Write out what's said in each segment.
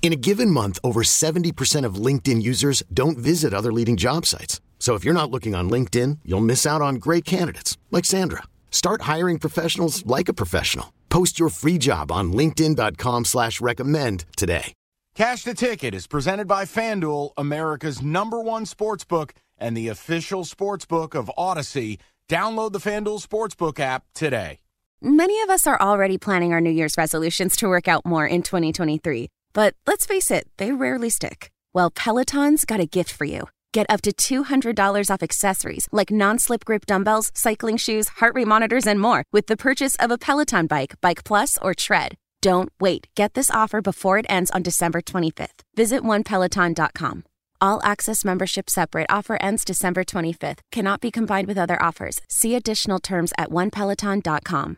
In a given month, over 70% of LinkedIn users don't visit other leading job sites. So if you're not looking on LinkedIn, you'll miss out on great candidates like Sandra. Start hiring professionals like a professional. Post your free job on LinkedIn.com slash recommend today. Cash the Ticket is presented by FanDuel, America's number one sports book and the official sports book of Audacy. Download the FanDuel Sportsbook app today. Many of us are already planning our New Year's resolutions to work out more in 2023. But let's face it, they rarely stick. Well, Peloton's got a gift for you. Get up to $200 off accessories like non slip grip dumbbells, cycling shoes, heart rate monitors, and more with the purchase of a Peloton bike, Bike Plus, or Tread. Don't wait. Get this offer before it ends on December 25th. Visit onepeloton.com. All access membership separate offer ends December 25th. Cannot be combined with other offers. See additional terms at onepeloton.com.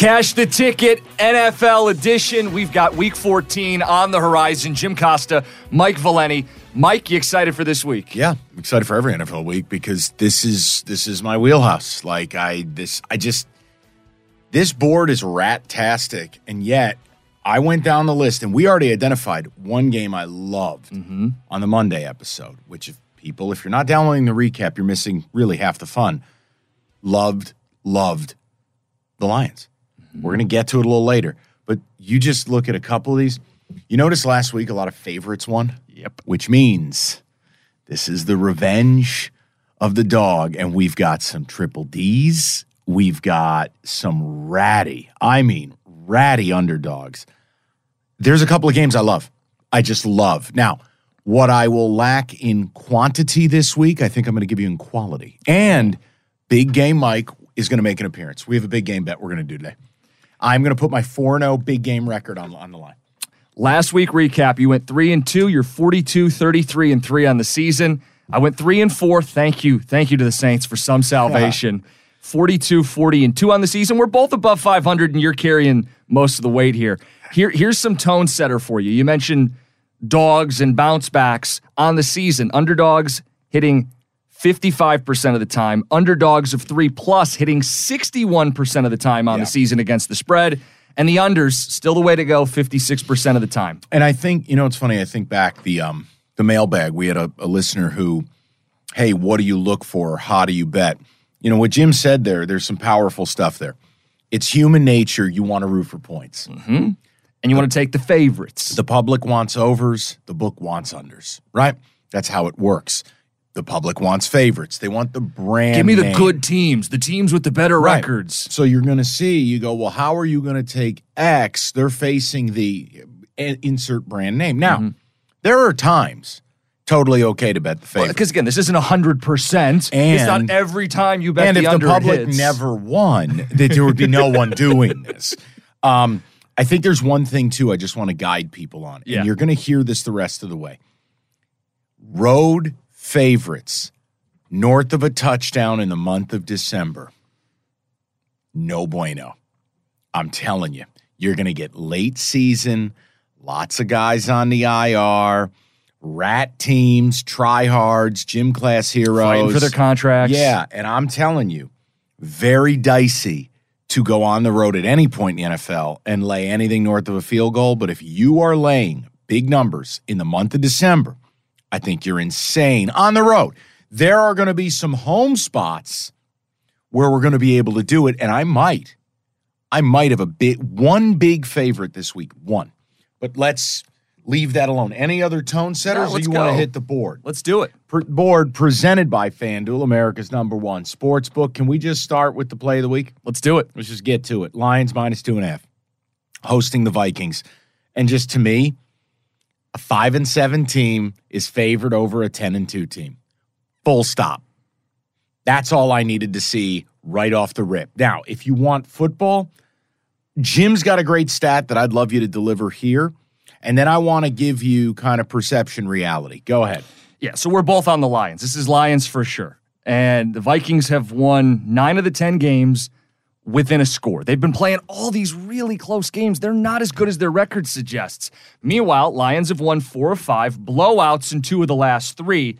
Cash the ticket, NFL edition. We've got week 14 on the horizon. Jim Costa, Mike Valenti. Mike, you excited for this week? Yeah, I'm excited for every NFL week because this is this is my wheelhouse. Like I this I just this board is rat-tastic, and yet I went down the list and we already identified one game I loved Mm-hmm. on the Monday episode, which if people, if you're not downloading the recap, you're missing really half the fun. Loved, loved the Lions. We're going to get to it a little later. But you just look at a couple of these. You notice last week a lot of favorites won? Yep. Which means this is the revenge of the dog. And we've got some triple D's. We've got some ratty, I mean, ratty underdogs. There's a couple of games I love. I just love. Now, what I will lack in quantity this week, I think I'm going to give you in quality. And Big Game Mike is going to make an appearance. We have a big game bet we're going to do today. I'm going to put my 4 0 big game record on, on the line. Last week recap, you went 3 and 2, you're 42 33 and 3 on the season. I went 3 and 4. Thank you. Thank you to the Saints for some salvation. 42 40 and 2 on the season. We're both above 500 and you're carrying most of the weight here. Here here's some tone setter for you. You mentioned dogs and bounce backs on the season. Underdogs hitting 55% of the time. Underdogs of three plus hitting 61% of the time on Yeah. the season against the spread. And the unders, still the way to go, 56% of the time. And I think you know it's funny. I think back the um the mailbag. We had a, a listener who, hey, what do you look for? How do you bet? You know what Jim said there. There's some powerful stuff there. It's human nature. You want to root for points. And you want to take the favorites. The public wants overs. The book wants unders. Right? That's how it works. The public wants favorites. They want the brand. Give me the name. good teams, the teams with the better Right. records. So you're going to see, you go, well, how are you going to take X? They're facing the uh, insert brand name. Now, Mm-hmm. there are times totally okay to bet the favorite. Because again, this isn't 100%. it's not every time you bet and the if the public hits. never won, that there would be no one doing this. Um, I think there's one thing too. I just want to guide people on, Yeah. and you're going to hear this the rest of the way. Road favorites north of a touchdown in the month of December. No bueno. I'm telling you, you're going to get late season, lots of guys on the IR, rat teams, tryhards, gym class heroes fighting for their contracts. yeah, and I'm telling you, very dicey to go on the road at any point in the NFL and lay anything north of a field goal. But if you are laying big numbers in the month of December, I think you're insane on the road. There are going to be some home spots where we're going to be able to do it, and I might, I might have a bit one big favorite this week, one. But let's leave that alone. Any other tone setters, No, you want to hit the board? Let's do it. Pre- board presented by FanDuel, America's number one sports book. Can we just start with the play of the week? Let's do it. Let's just get to it. Lions minus two and a half, hosting the Vikings, and just to me, a five and seven team is favored over a ten and two team. Full stop. That's all I needed to see right off the rip. Now, if you want football, Jim's got a great stat that I'd love you to deliver here. And then I want to give you kind of perception reality. Go ahead. Yeah, so we're both on the Lions. This is Lions for sure. And the Vikings have won nine of the 10 games within a score. They've been playing all these really close games. They're not as good as their record suggests. Meanwhile, Lions have won four of five, blowouts in two of the last three.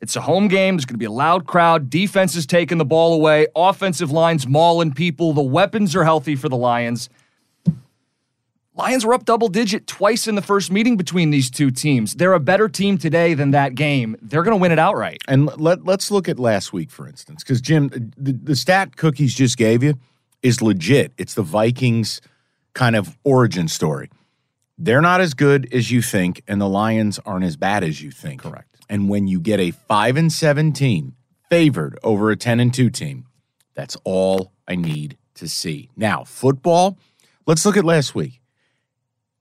It's a home game. There's going to be a loud crowd. Defense is taking the ball away. Offensive lines mauling people. The weapons are healthy for the Lions. Lions were up double digit twice in the first meeting between these two teams. They're a better team today than that game. They're going to win it outright. And let, let's look at last week, for instance, because Jim, the, the stat cookies just gave you is legit. It's the Vikings kind of origin story. They're not as good as you think, and the Lions aren't as bad as you think. Correct. And when you get a five and seven team favored over a ten and two team, that's all I need to see. Now, football. Let's look at last week.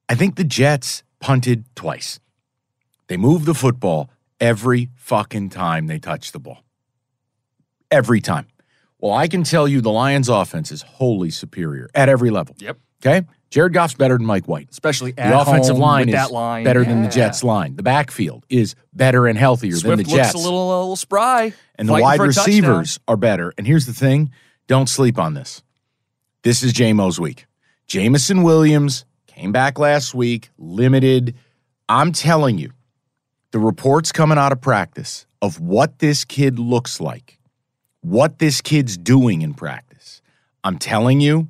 I think the Jets punted twice. They moved the football every fucking time they touch the ball. Every time. Well, I can tell you the Lions' offense is wholly superior at every level. Yep. Okay? Jared Goff's better than Mike White. Especially at The offensive line is that line. better than the Jets line. The backfield is better and healthier Swift than the looks Jets. a little, a little spry. and the wide receivers are better. And here's the thing don't sleep on this. This is Jamo's week. Jameson Williams came back last week, limited. I'm telling you, the reports coming out of practice of what this kid looks like, what this kid's doing in practice. I'm telling you,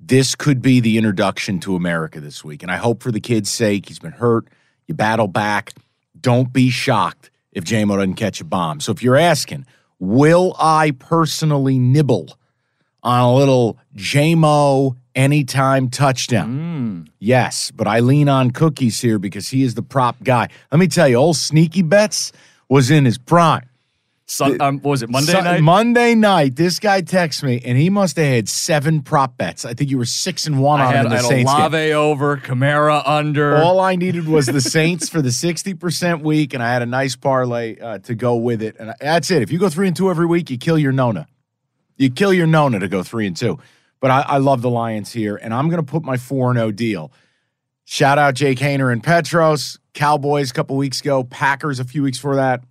this could be the introduction to America this week. And I hope for the kid's sake, he's been hurt. You battle back. Don't be shocked if Jamo doesn't catch a bomb. So if you're asking, will I personally nibble on a little Jamo anytime touchdown? Hmm. Yes, but I lean on cookies here because he is the prop guy. Let me tell you, old sneaky bets was in his prime. Sun, um, what was it Monday Sun- night? Monday night, this guy texts me, and he must have had seven prop bets. I think you were six and one I on had, him in I the had Saints game. Over, Kamara under. All I needed was the Saints for the sixty percent week, and I had a nice parlay uh, to go with it. And that's it. If you go three and two every week, you kill your Nona. You kill your Nona to go three and two. But I, I love the Lions here, and I'm going to put my four and zero deal. Shout out Jake Hayner and Petros, Cowboys a couple weeks ago, Packers a few weeks before that.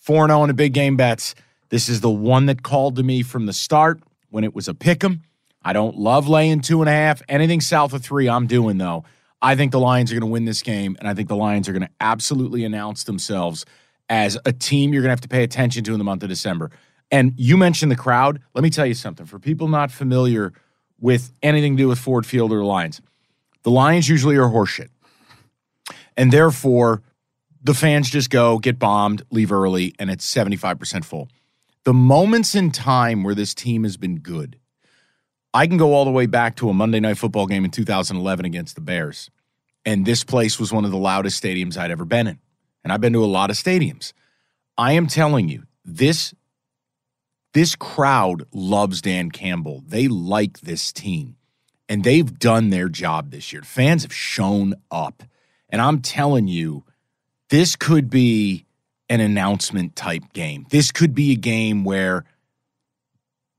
Four and zero in the big game bets. This is the one that called to me from the start when it was a pick 'em. I don't love laying two and a half. Anything south of three, I'm doing though. I think the Lions are going to win this game, and I think the Lions are going to absolutely announce themselves as a team you're going to have to pay attention to in the month of December. And you mentioned the crowd. Let me tell you something. For people not familiar with anything to do with Ford Field or the Lions, the Lions usually are horseshit. And therefore, the fans just go, get bombed, leave early, and it's 75% full. The moments in time where this team has been good, I can go all the way back to a Monday night football game in 2011 against the Bears. And this place was one of the loudest stadiums I'd ever been in. And I've been to a lot of stadiums. I am telling you, this this crowd loves Dan Campbell. They like this team. And they've done their job this year. Fans have shown up. And I'm telling you, this could be an announcement type game. This could be a game where,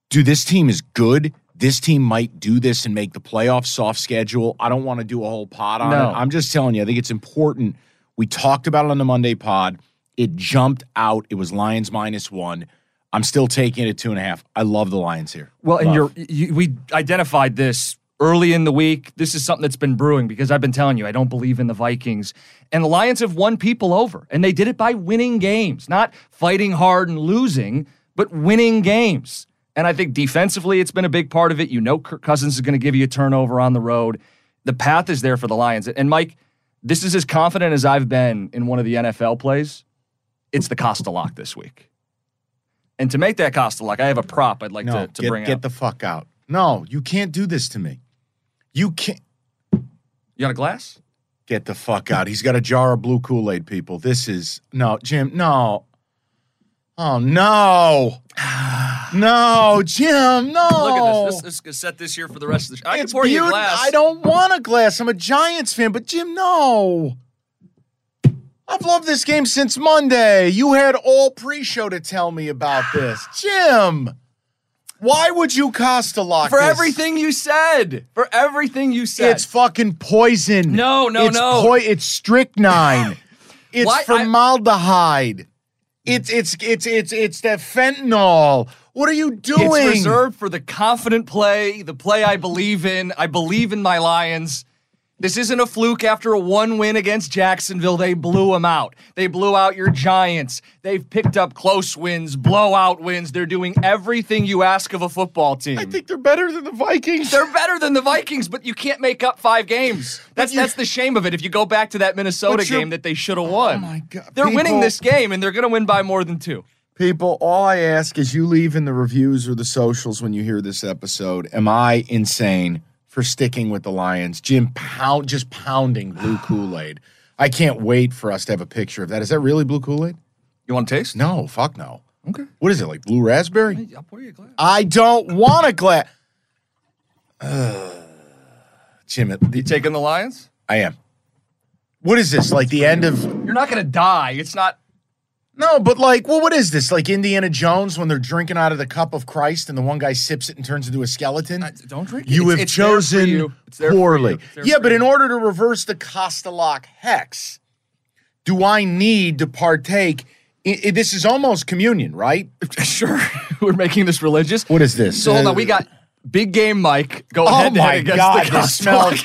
do this team is good. This team might do this and make the playoffs soft schedule. I don't want to do a whole pod on No. it. I'm just telling you, I think it's important. We talked about it on the Monday pod. It jumped out. It was Lions minus one. I'm still taking it at two and a half. I love the Lions here. Well, and you're, you, we identified this early in the week. This is something that's been brewing because I've been telling you I don't believe in the Vikings. And the Lions have won people over, and they did it by winning games, not fighting hard and losing, but winning games. And I think defensively, it's been a big part of it. You know, Kirk Cousins is going to give you a turnover on the road. The path is there for the Lions. And Mike, this is as confident as I've been in one of the NFL plays. It's the Costa lock this week. And to make that Costa lock, I have a prop I'd like no, to, to get, bring get out. the fuck out. No, you can't do this to me. You can't. You got a glass? Get the fuck out. He's got a jar of blue Kool Aid, people. This is. No, Jim, no. Oh, no. No, Jim, no. Look at this. This, this is set this year for the rest of the show. I can It's pour you a glass. I don't want a glass. I'm a Giants fan, but Jim, no. I've loved this game since Monday. You had all pre-show to tell me about this, Jim. Why would you Costa lock For this? everything you said. For everything you said. It's fucking poison. No, no, it's no. Poi- it's strychnine. it's Why- I- formaldehyde. It's it's it's it's it's that fentanyl. What are you doing? It's reserved for the confident play, the play I believe in. I believe in my Lions. This isn't a fluke after a one win against Jacksonville. They blew them out. They blew out your Giants. They've picked up close wins, blowout wins. They're doing everything you ask of a football team. I think they're better than the Vikings. They're better than the Vikings, but you can't make up five games. That's that's the shame of it. If you go back to that Minnesota game that they should have won. Oh my God. They're winning this game and they're going to win by more than two. People, all I ask is you leave in the reviews or the socials when you hear this episode. Am I insane for sticking with the Lions? Jim pound just pounding blue Kool-Aid. I can't wait for us to have a picture of that. Is that really blue Kool-Aid? You want to taste? No, fuck no. Okay. What is it, like blue raspberry? I'll pour you a glass. I don't want a glass. Jim, it- You taking the Lions? I am. What is this? Like the end of You're not going to die. It's not. No, but like, well, what is this? Like Indiana Jones when they're drinking out of the cup of Christ and the one guy sips it and turns into a skeleton? Don't drink it. You It's- have it's chosen you. It's there for poorly. you. Yeah, but in order to reverse the Costalock hex, do I need to partake? i- i- this is almost communion, right? Sure. We're making this religious. What is this? So hold Uh, on. We got big game Mike going Oh head to my head against god, the this smells.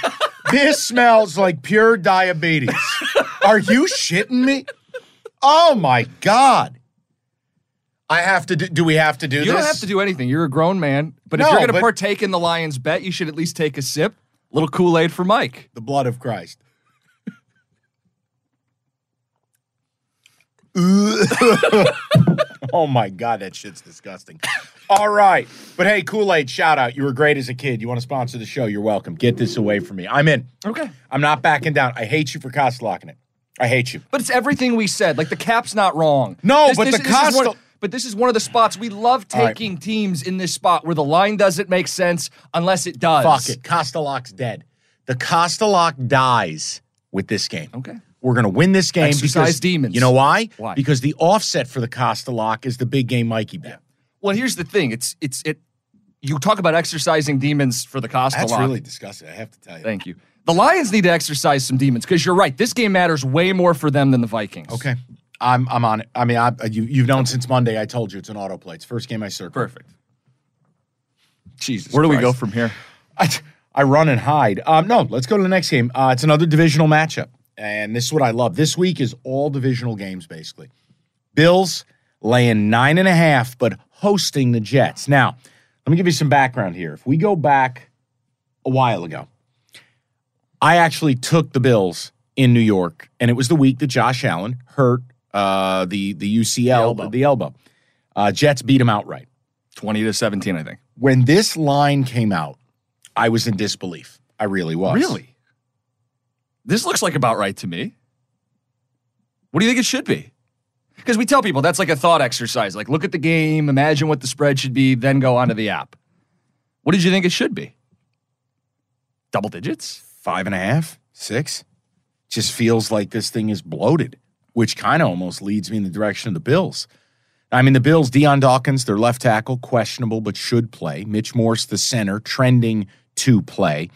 this smells like pure diabetes. Are you shitting me? Oh my god! I have to do. Do we have to do You this? don't have to do anything. You're a grown man. But if you're going to partake in the Lions bet, you should at least take a sip. A little Kool Aid for Mike. the blood of Christ. oh my God, that shit's disgusting. All right. But hey, Kool Aid, shout out. You were great as a kid. You want to sponsor the show? You're welcome. Get this away from me. I'm in. Okay. I'm not backing down. I hate you for cost locking it. I hate you. But it's everything we said. Like the cap's not wrong. No, but the is one- but this is one of the spots we love All right. taking teams in this spot where the line doesn't make sense unless it does. Fuck it. Costalock's dead. The Costalock dies with this game. Okay. We're going to win this game Exercise because demons. You know why? Why? Because the offset for the Costalock is the big game Mikey bet. Well, here's the thing. It's it's it. You talk about exercising demons for the Costa That's really disgusting. I have to tell you. Thank you. The Lions need to exercise some demons because you're right. This game matters way more for them than the Vikings. Okay. I'm I'm on it. I mean, I, you you've known since Monday. I told you it's an autoplay. It's first game I circled. Perfect. Jesus. Where do we go from here? I, I run and hide. Um, no, let's go to the next game. Uh, it's another divisional matchup, and this is what I love. This week is all divisional games basically. Bills laying nine and a half, but hosting the Jets. Now, let me give you some background here. If we go back a while ago, I actually took the Bills in New York, and it was the week that Josh Allen hurt uh, the the UCL the elbow. Uh, Jets beat him outright. Twenty to seventeen, I think. When this line came out, I was in disbelief. I really was. Really? This looks like about right to me. What do you think it should be? Because we tell people that's like a thought exercise. Like, look at the game, imagine what the spread should be, then go onto the app. What did you think it should be? Double digits? Five and a half, six. Just feels like this thing is bloated, which kind of almost leads me in the direction of the Bills. I mean, the Bills, Dion Dawkins, their left tackle, questionable, but should play. Mitch Morse, the center, trending to play.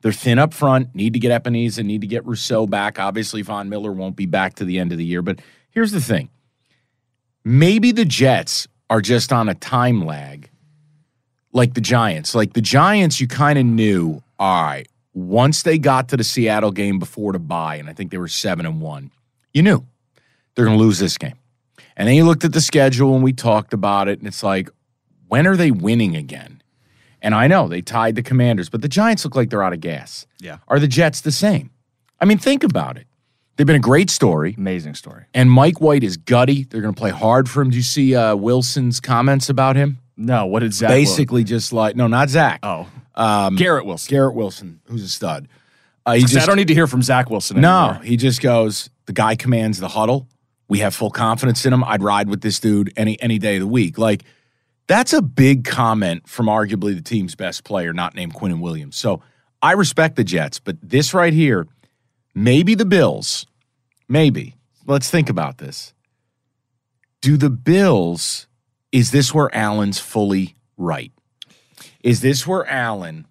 They're thin up front, need to get Ebenezer, need to get Rousseau back. Obviously, Von Miller won't be back to the end of the year. But here's the thing maybe the Jets are just on a time lag like the Giants. Like the Giants, you kind of knew, all right, once they got to the Seattle game before the bye, and I think they were seven and one, you knew they're going to lose this game. And then you looked at the schedule and we talked about it, and it's like, when are they winning again? And I know they tied the Commanders, but the Giants look like they're out of gas. Yeah. Are the Jets the same? I mean, think about it. They've been a great story. Amazing story. And Mike White is gutty. They're going to play hard for him. Do you see uh, Wilson's comments about him? No, what did Zach? Basically, just like, no, not Zach. Oh. Um, Garrett Wilson. Garrett Wilson, who's a stud. Uh, he See, I don't need to hear from Zach Wilson no, he just goes. The guy commands the huddle. We have full confidence in him. I'd ride with this dude any any day of the week. Like that's a big comment from arguably the team's best player, not named Quinnen Williams. So I respect the Jets, but this right here, maybe the Bills, maybe. Let's think about this. Do the Bills? Is this where Allen's fully right? Is this where Allen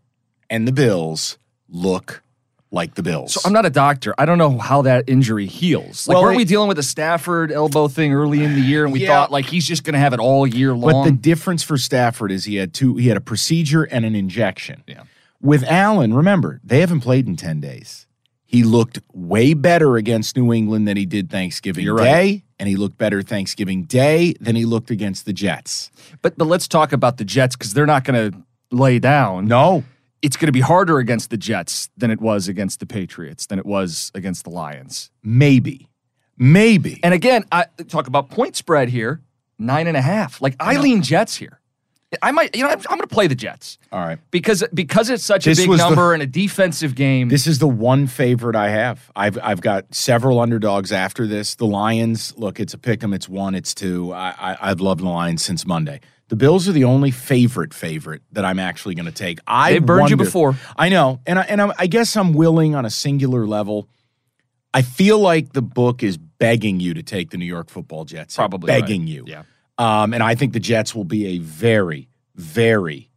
and the Bills look like the Bills? So I'm not a doctor. I don't know how that injury heals. Like, Well, weren't we dealing with a Stafford elbow thing early in the year, and we Yeah. thought like he's just going to have it all year long? But the difference for Stafford is he had two. He had a procedure and an injection. Yeah. With Allen, remember they haven't played in ten days. He looked way better against New England than he did Thanksgiving You're right. Day, and he looked better Thanksgiving Day than he looked against the Jets. but but let's talk about the Jets because they're not going to lay down. No, It's going to be harder against the Jets than it was against the Patriots than it was against the Lions. maybe, maybe. And again, I talk about point spread here, nine and a half. Like I lean Jets here. I might, you know, I'm, I'm going to play the Jets All right. because because it's such This a big was the- number and a defensive game. This is the one favorite I have. I've I've got several underdogs after this. The Lions, look, it's a pick 'em. It's one. It's two. I, I I've loved the Lions since Monday. The Bills are the only favorite favorite that I'm actually going to take. I They've burned you before. I know, and I, and I'm, I guess I'm willing on a singular level. I feel like the book is begging you to take the New York Football Jets. Probably right. begging you. Yeah. Um, and I think the Jets will be a very, very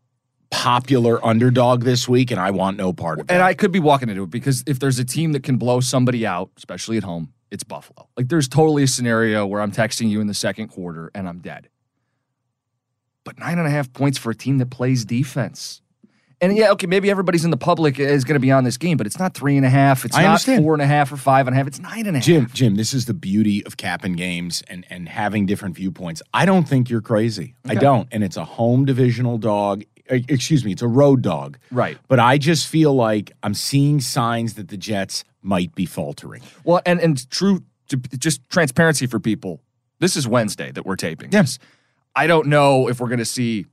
popular underdog this week, and I want no part of it. And I could be walking into it because if there's a team that can blow somebody out, especially at home, it's Buffalo. Like there's totally a scenario where I'm texting you in the second quarter and I'm dead. But nine and a half points for a team that plays defense. And yeah, okay, maybe everybody's in the public is going to be on this game, but it's not three and a half. It's I not understand. four and a half or five and a half. It's nine and a half. Jim, Jim, this is the beauty of capping games and and having different viewpoints. I don't think you're crazy. I don't, and it's a home divisional dog. Excuse me, it's a road dog. Right. But I just feel like I'm seeing signs that the Jets might be faltering. Well, and and true, just transparency for people. This is Wednesday that we're taping. Yeah. I don't know if we're going to see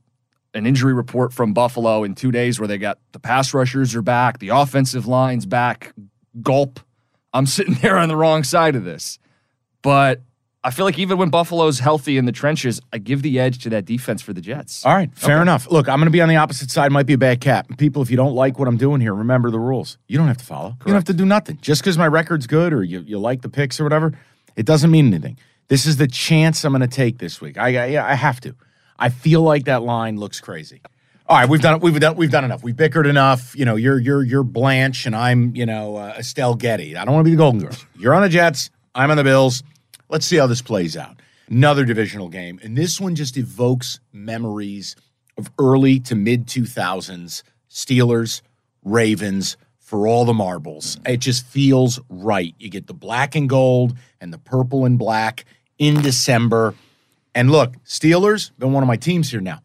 an injury report from Buffalo in two days where they got the pass rushers are back, the offensive line's back. Gulp. I'm sitting there on the wrong side of this, but I feel like even when Buffalo's healthy in the trenches, I give the edge to that defense for the Jets. All right, fair enough. Look, I'm going to be on the opposite side. Might be a bad cap. People, if you don't like what I'm doing here, remember the rules. You don't have to follow. You don't have to do nothing. Just because my record's good or you, you like the picks or whatever, it doesn't mean anything. This is the chance I'm going to take this week. I, I I have to. I feel like that line looks crazy. All right, we've done we've done we've done enough. We bickered enough. You know, you're you're you're Blanche and I'm you know uh, Estelle Getty. I don't want to be the Golden Girls. You're on the Jets. I'm on the Bills. Let's see how this plays out. Another divisional game, and this one just evokes memories of early to mid 2000s Steelers, Ravens for all the marbles. It just feels right. You get the black and gold and the purple and black in December. And look, Steelers been one of my teams here now.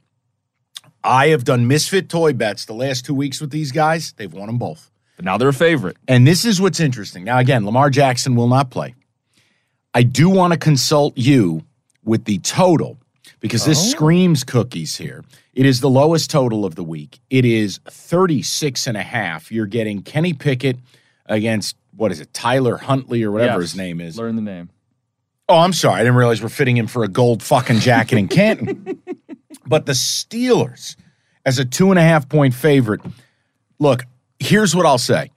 I have done misfit toy bets the last two weeks with these guys. They've won them both. But now they're a favorite. And this is what's interesting. Now, again, Lamar Jackson will not play. I do want to consult you with the total because this oh. screams cookies here. It is the lowest total of the week. It is 36 and a half. You're getting Kenny Pickett against, what is it, Tyler Huntley or whatever Yes. his name is. Learn the name. Oh, I'm sorry. I didn't realize we're fitting him for a gold fucking jacket in Canton. but the Steelers, as a two and a half point favorite, look, here's what I'll say.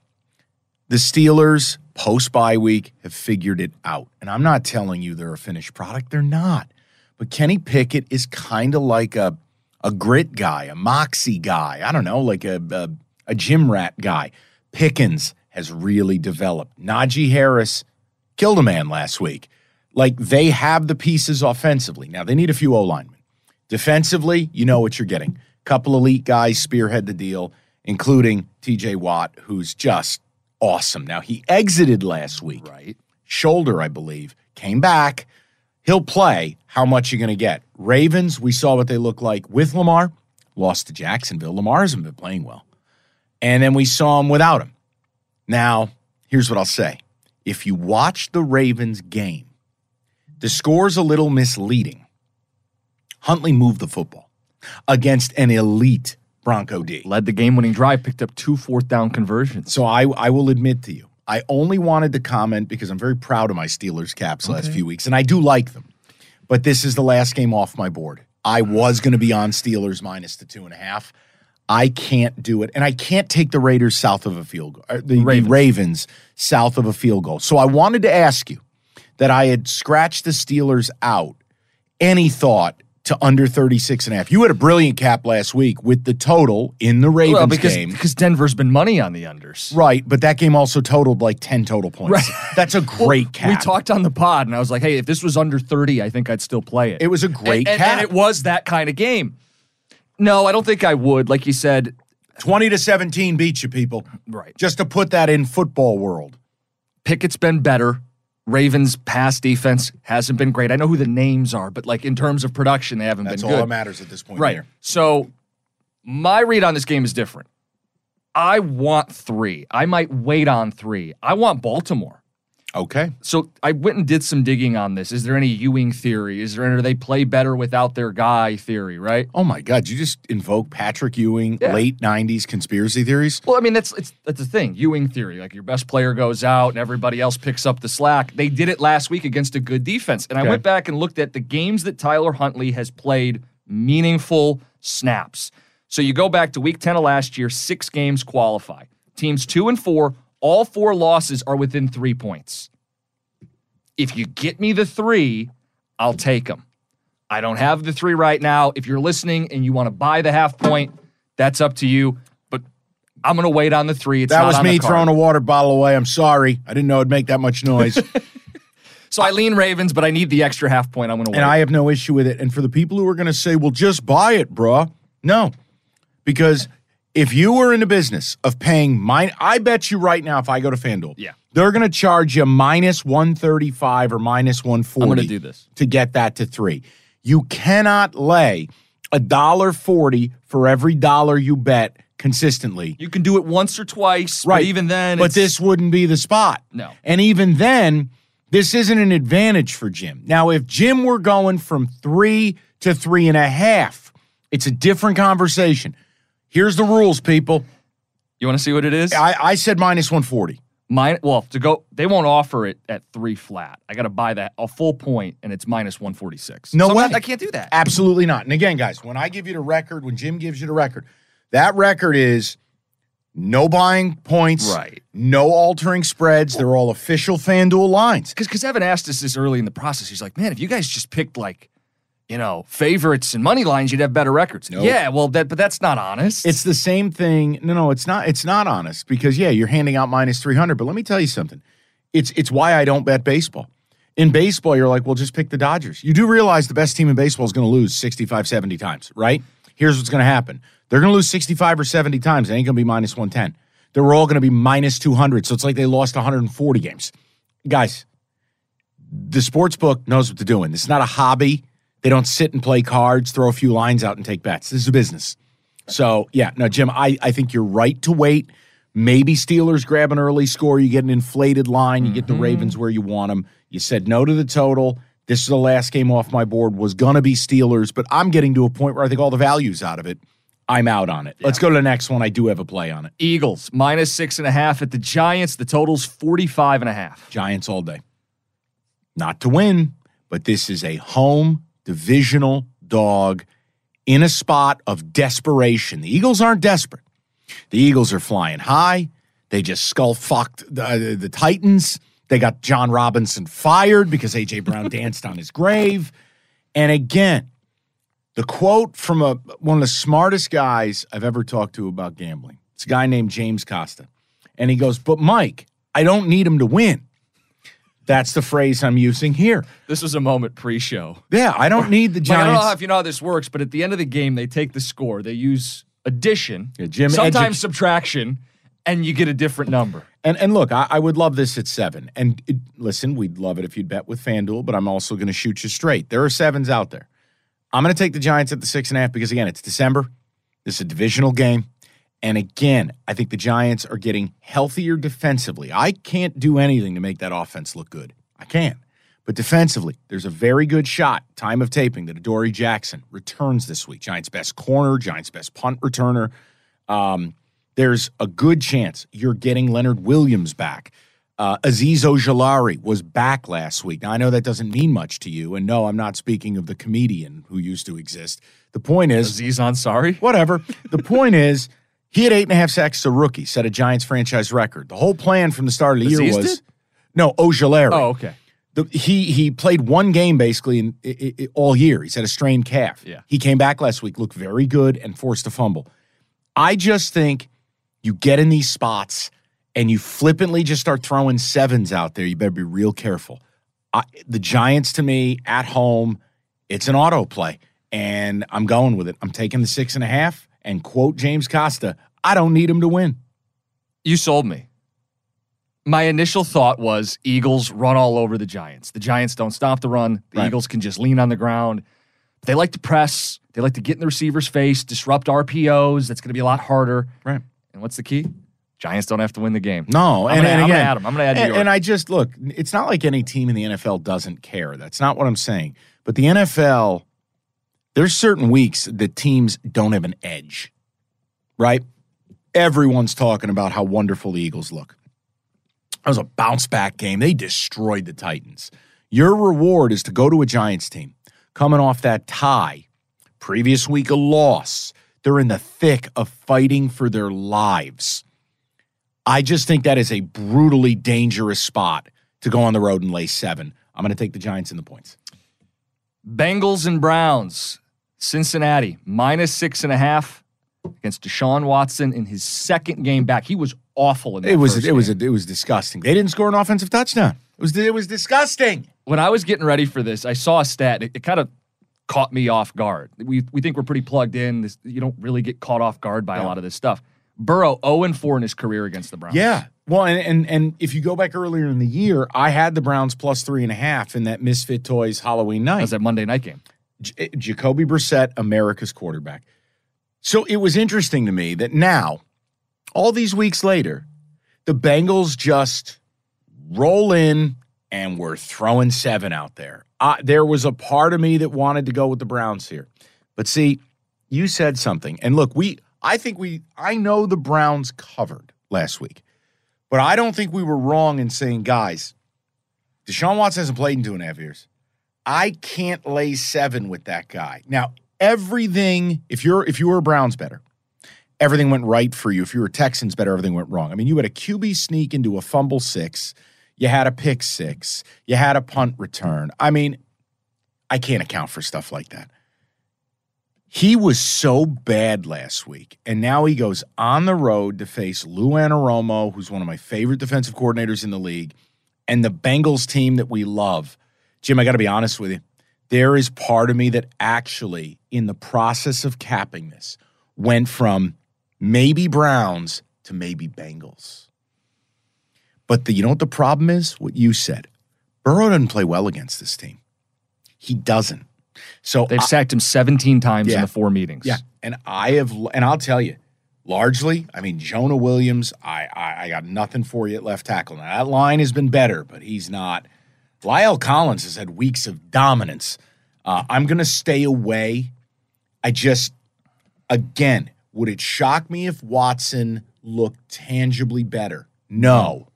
The Steelers, post bye week, have figured it out. And I'm not telling you they're a finished product. They're not. But Kenny Pickett is kind of like a, a grit guy, a moxie guy. I don't know, like a, a, a gym rat guy. Pickens has really developed. Najee Harris killed a man last week. Like they have the pieces offensively. Now they need a few O linemen. Defensively, you know what you're getting. Couple elite guys spearhead the deal, including TJ Watt, who's just awesome. Now he exited last week. Right. Shoulder, I believe, came back. He'll play. How much you're going to get? Ravens, we saw what they look like with Lamar. Lost to Jacksonville. Lamar hasn't been playing well. And then we saw him without him. Now, here's what I'll say. If you watch the Ravens game, the score's a little misleading. Huntley moved the football against an elite Bronco D. Led the game winning drive, picked up two fourth down conversions. So I, I will admit to you, I only wanted to comment because I'm very proud of my Steelers caps last few weeks, and I do like them. But this is the last game off my board. I was going to be on Steelers minus the two and a half. I can't do it, and I can't take the Raiders south of a field goal. uh, The, Ravens. the Ravens south of a field goal. So I wanted to ask you that I had scratched the Steelers out. Any thought to under 36 and a half? You had a brilliant cap last week with the total in the Ravens well, because, game. because Denver's been money on the unders. Right, but that game also totaled like 10 total points. Right. That's a great cap. We talked on the pod, and I was like, hey, if this was under 30, I think I'd still play it. It was a great and, and- cap. and it was that kind of game. No, I don't think I would. Like you said, 20 to 17 beats you, people. right. Just to put that in football world. Pickett's been better. Ravens' pass defense hasn't been great. I know who the names are, but like in terms of production, they haven't That's been all that matters at this point Right. here. So my read on this game is different. I want three. I might wait on three. I want Baltimore. Okay. So I went and did some digging on this. Is there any Ewing theory? Is there any they play better without their guy theory, right? Oh my God, you just invoke Patrick Ewing, Yeah. late 90s conspiracy theories? Well, I mean that's it's that's the thing. Ewing theory, like your best player goes out and everybody else picks up the slack. They did it last week against a good defense. And I went back and looked at the games that Tyler Huntley has played meaningful snaps. So you go back to week 10 of last year, 6 games qualify. Teams 2 and 4, all four losses are within 3 points. If you get me the 3, I'll take them. I don't have the 3 right now. If you're listening and you want to buy the half point, that's up to you. But I'm going to wait on the 3. It's that was me throwing a water bottle away. I'm sorry. I didn't know it'd make that much noise. So I lean Ravens, but I need the extra half point. I'm going to wait. and I have no issue with it. And for the people who are going to say, well, just buy it, bruh. No. Because if you were in the business of paying mine, I bet you right now, if I go to FanDuel, Yeah. they're going to charge you minus 135 or minus 140 I'm gonna do this. to get that to three. You cannot lay a dollar forty for every dollar you bet consistently. you can do it once or twice, Right. But even then, but this wouldn't be the spot. No. And even then, this isn't an advantage for Jim. Now, if Jim were going from three to three and a half, it's a different conversation. Here's the rules, people. you want to see what it is? I, I said minus 140. Mine. Well, to go, they won't offer it at three flat. I got to buy that a full point, and it's minus one forty six. No way. I can't do that. Absolutely not. And again, guys, when I give you the record, when Jim gives you the record, that record is no buying points, Right. No altering spreads. They're all official FanDuel lines. Because Evan asked us this early in the process. He's like, man, if you guys just picked like, you know, favorites and money lines, you'd have better records. Nope. Yeah, well, that but that's not honest. It's the same thing. No, no, it's not. It's not honest because yeah, you're handing out minus three hundred. But let me tell you something. It's it's why I don't bet baseball. In baseball, you're like, well, just pick the Dodgers. You do realize the best team in baseball is going to lose 65, 70 times, right? Here's what's going to happen. They're going to lose 65 or 70 times. It ain't going to be minus 110. They're all going to be minus 200. So it's like they lost 140 games. Guys, the sports book knows what they're doing. This is not a hobby. They don't sit and play cards, throw a few lines out, and take bets. This is a business. So yeah, no, Jim, I, I think you're right to wait. Maybe Steelers grab an early score. You get an inflated line. You get the mm-hmm. Ravens where you want them. You said no to the total. This is the last game off my board. Was gonna be Steelers, but I'm getting to a point where I think all the values out of it. I'm out on it. Let's go to the next one. I do have a play on it. Eagles minus six and a half at the Giants. The total's 45 and a half. Giants all day. Not to win, but this is a home divisional dog in a spot of desperation. The Eagles aren't desperate. The Eagles are flying high. They just skull fucked uh, the, the Titans. They got Jon Robinson fired because A.J. Brown danced on his grave. And again, the quote from a, one of the smartest guys I've ever talked to about gambling. It's a guy named James Costa. And he goes, But Mike, I don't need him to win. That's the phrase I'm using here. This was a moment pre-show. Yeah, I don't need the Like, I don't know if you know how this works, but at the end of the game, they take the score. They use addition, Yeah, Jim sometimes subtraction, and you get a different number. And and look, I, I would love this at seven. And it, listen, we'd love it if you'd bet with FanDuel, but I'm also going to shoot you straight. There are sevens out there. I'm going to take the Giants at the six and a half because again, it's December. This is a divisional game. And again, I think the Giants are getting healthier defensively. I can't do anything to make that offense look good. I can't. But defensively, there's a very good shot, time of taping, that Adoree Jackson returns this week. Giants' best corner, Giants' best punt returner. Um, there's a good chance you're getting Leonard Williams back. Uh, Azeez Ojulari was back last week. Now, I know that doesn't mean much to you. And no, I'm not speaking of the comedian who used to exist. The point is, Aziz Ansari. whatever. The point is, he had eight and a half sacks as a rookie, set a Giants franchise record. The whole plan from the start of the year was did? no Ojulari. Oh, okay. The, he he played one game basically in, i i all year. He's had a strained calf. Yeah. He came back last week, looked very good, and forced a fumble. I just think you get in these spots and you flippantly just start throwing sevens out there. You better be real careful. I, the Giants, to me, at home, it's an auto play, and I'm going with it. I'm taking the six and a half. And quote James Costa, I don't need him to win. You sold me. My initial thought was Eagles run all over the Giants. The Giants don't stop the run. The Right. Eagles can just lean on the ground. They like to press. They like to get in the receiver's face, disrupt RPOs. That's going to be a lot harder. Right. And what's the key? Giants don't have to win the game. No, I'm and, gonna- and I'm gonna again, add. I'm gonna add New and, and I just look. It's not like any team in the NFL doesn't care. That's not what I'm saying. But the NFL, there's certain weeks that teams don't have an edge, right? Everyone's talking about how wonderful the Eagles look. That was a bounce back game. They destroyed the Titans. Your reward is to go to a Giants team coming off that tie, previous week a loss. They're in the thick of fighting for their lives. I just think that is a brutally dangerous spot to go on the road and lay seven. I'm going to take the Giants in the points. Bengals and Browns. Cincinnati minus six and a half against Deshaun Watson in his second game back. He was awful in that It was first it was game. it was disgusting. They didn't score an offensive touchdown. It was it was disgusting. when I was getting ready for this, I saw a stat. It, it kind of caught me off guard. We we think we're pretty plugged in. This, you don't really get caught off guard by a lot of this stuff. Burrow 0 and 4 in his career against the Browns. Yeah. Well, and, and and if you go back earlier in the year, I had the Browns plus three and a half in that Misfit Toys Halloween night. That was that Monday night game. J- Jacoby Brissett, America's quarterback. So it was interesting to me that now, all these weeks later, the Bengals just roll in and we're throwing seven out there. Uh, there was a part of me that wanted to go with the Browns here. But see, you said something. And look, we I think we I know the Browns covered last week. But I don't think we were wrong in saying, guys, Deshaun Watson hasn't played in two and a half years. I can't lay seven with that guy. Now, everything, if you're if you were Browns better, everything went right for you. If you were Texans better, everything went wrong. I mean, you had a QB sneak into a fumble six, you had a pick six, you had a punt return. I mean, I can't account for stuff like that. He was so bad last week, and now he goes on the road to face Lou Anarumo, who's one of my favorite defensive coordinators in the league, and the Bengals team that we love. Jim, I got to be honest with you. There is part of me that actually, in the process of capping this, went from maybe Browns to maybe Bengals. But the, you know what the problem is? What you said. Burrow doesn't play well against this team. He doesn't. So They've I- sacked him 17 times in the four meetings. yeah, and I have, and I'll tell you, largely, I mean, Jonah Williams, I, I, I got nothing for you at left tackle. Now that line has been better, but he's not. La'el Collins has had weeks of dominance. Uh, I'm going to stay away. I just, again, would it shock me if Watson looked tangibly better? No.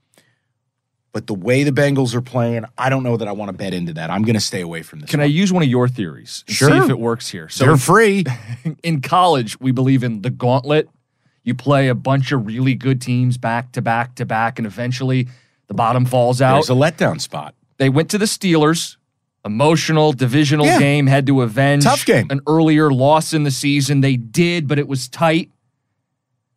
But the way the Bengals are playing, I don't know that I want to bet into that. I'm going to stay away from this. Can I use one of your theories and see Sure. if it works here? So They're free. in college, we believe in the gauntlet. You play a bunch of really good teams back to back to back, and eventually the bottom falls out. There's a letdown spot. They went to the Steelers, emotional divisional Yeah. game, had to avenge Tough game. an earlier loss in the season. They did, but it was tight.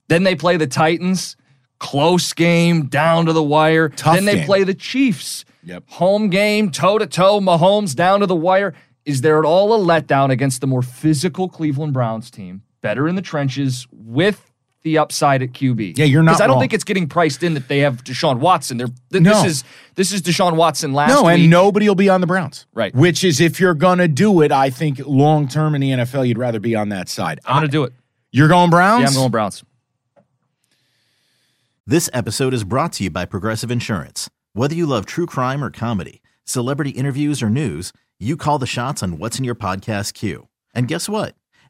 Then they play the Titans, close game, down to the wire. Tough then they game. play the Chiefs. Yep. Home game, toe to toe, Mahomes down to the wire. Is there at all a letdown against the more physical Cleveland Browns team, better in the trenches with the upside at QB? Yeah, you're not Because I don't wrong. think it's getting priced in that they have Deshaun Watson. They're, th- No. This is this is Deshaun Watson last no, week. and nobody will be on the Browns. Right. Which is if you're gonna do it, I think long term in the NFL, you'd rather be on that side. I'm going to do it. You're going Browns? Yeah, I'm going Browns. This episode is brought to you by Progressive Insurance. Whether you love true crime or comedy, celebrity interviews, or news, you call the shots on what's in your podcast queue. And guess what?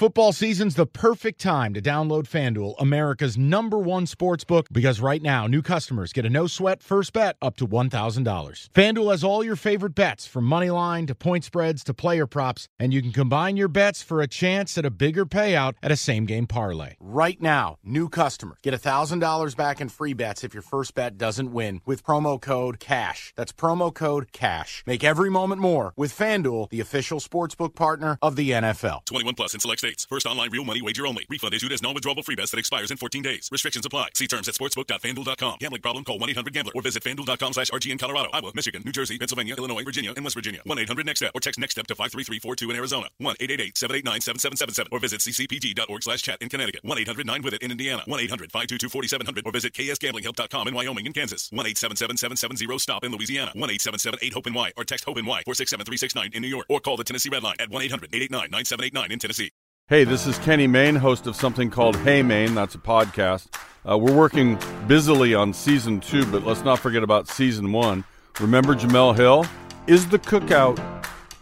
Football season's the perfect time to download FanDuel, America's number one sports book, because right now, new customers get a no sweat first bet up to $1,000. FanDuel has all your favorite bets, from money line to point spreads to player props, and you can combine your bets for a chance at a bigger payout at a same game parlay. Right now, new customers get $1,000 back in free bets if your first bet doesn't win with promo code CASH. That's promo code CASH. Make every moment more with FanDuel, the official sportsbook partner of the NFL. 21 plus in select states. First online real money wager only. Refund issued as non-withdrawable free bets that expires in 14 days. Restrictions apply. See terms at sportsbook.fanduel.com. Gambling problem? Call 1-800-GAMBLER or visit fanduel.com slash RG in Colorado, Iowa, Michigan, New Jersey, Pennsylvania, Illinois, Virginia, and West Virginia. 1-800-NEXT-STEP or text NEXT STEP to 53342 in Arizona. 1-888-789-7777 or visit ccpg.org chat in Connecticut. 1-800-9-WITH-IT in Indiana. 1-800-522-4700 or visit ksgamblinghelp.com in Wyoming and Kansas. 1-877-770-STOP in Louisiana. 1-877-8-HOPE-NY or text HOPE-NY 467-369 in New York or call the Tennessee Red Line at 1-800-889-9789 in Tennessee. Hey, this is Kenny Mayne, host of something called Hey Maine. That's a podcast. Uh, we're working busily on season two, but let's not forget about season one. Remember Jemele Hill? Is the cookout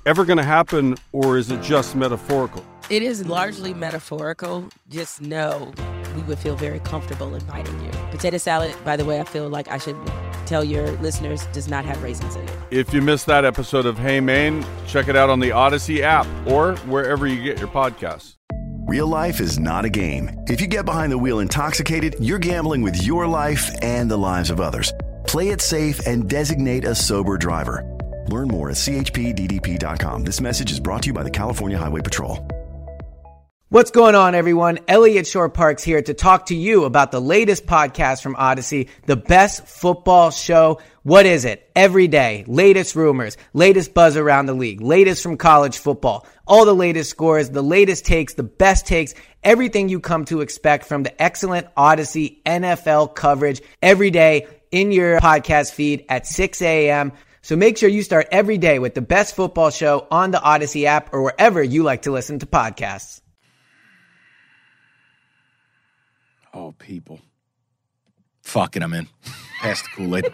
ever going to happen, or is it just metaphorical? It is largely metaphorical. Just know we would feel very comfortable inviting you. Potato salad, by the way, I feel like I should tell your listeners, does not have raisins in it. If you missed that episode of Hey Maine, check it out on the Audacy app or wherever you get your podcasts. Real life is not a game. If you get behind the wheel intoxicated, you're gambling with your life and the lives of others. Play it safe and designate a sober driver. Learn more at chpddp.com. This message is brought to you by the California Highway Patrol. What's going on, everyone? Elliott Shorr-Parks here to talk to you about the latest podcast from Audacy, the best football show. What is it? Every day, latest rumors, latest buzz around the league, latest from college football, all the latest scores, the latest takes, the best takes, everything you come to expect from the excellent Audacy NFL coverage every day in your podcast feed at 6 a.m. So make sure you start every day with the best football show on the Audacy app or wherever you like to listen to podcasts. Oh, people. Fucking I'm in. Pass the Kool-Aid.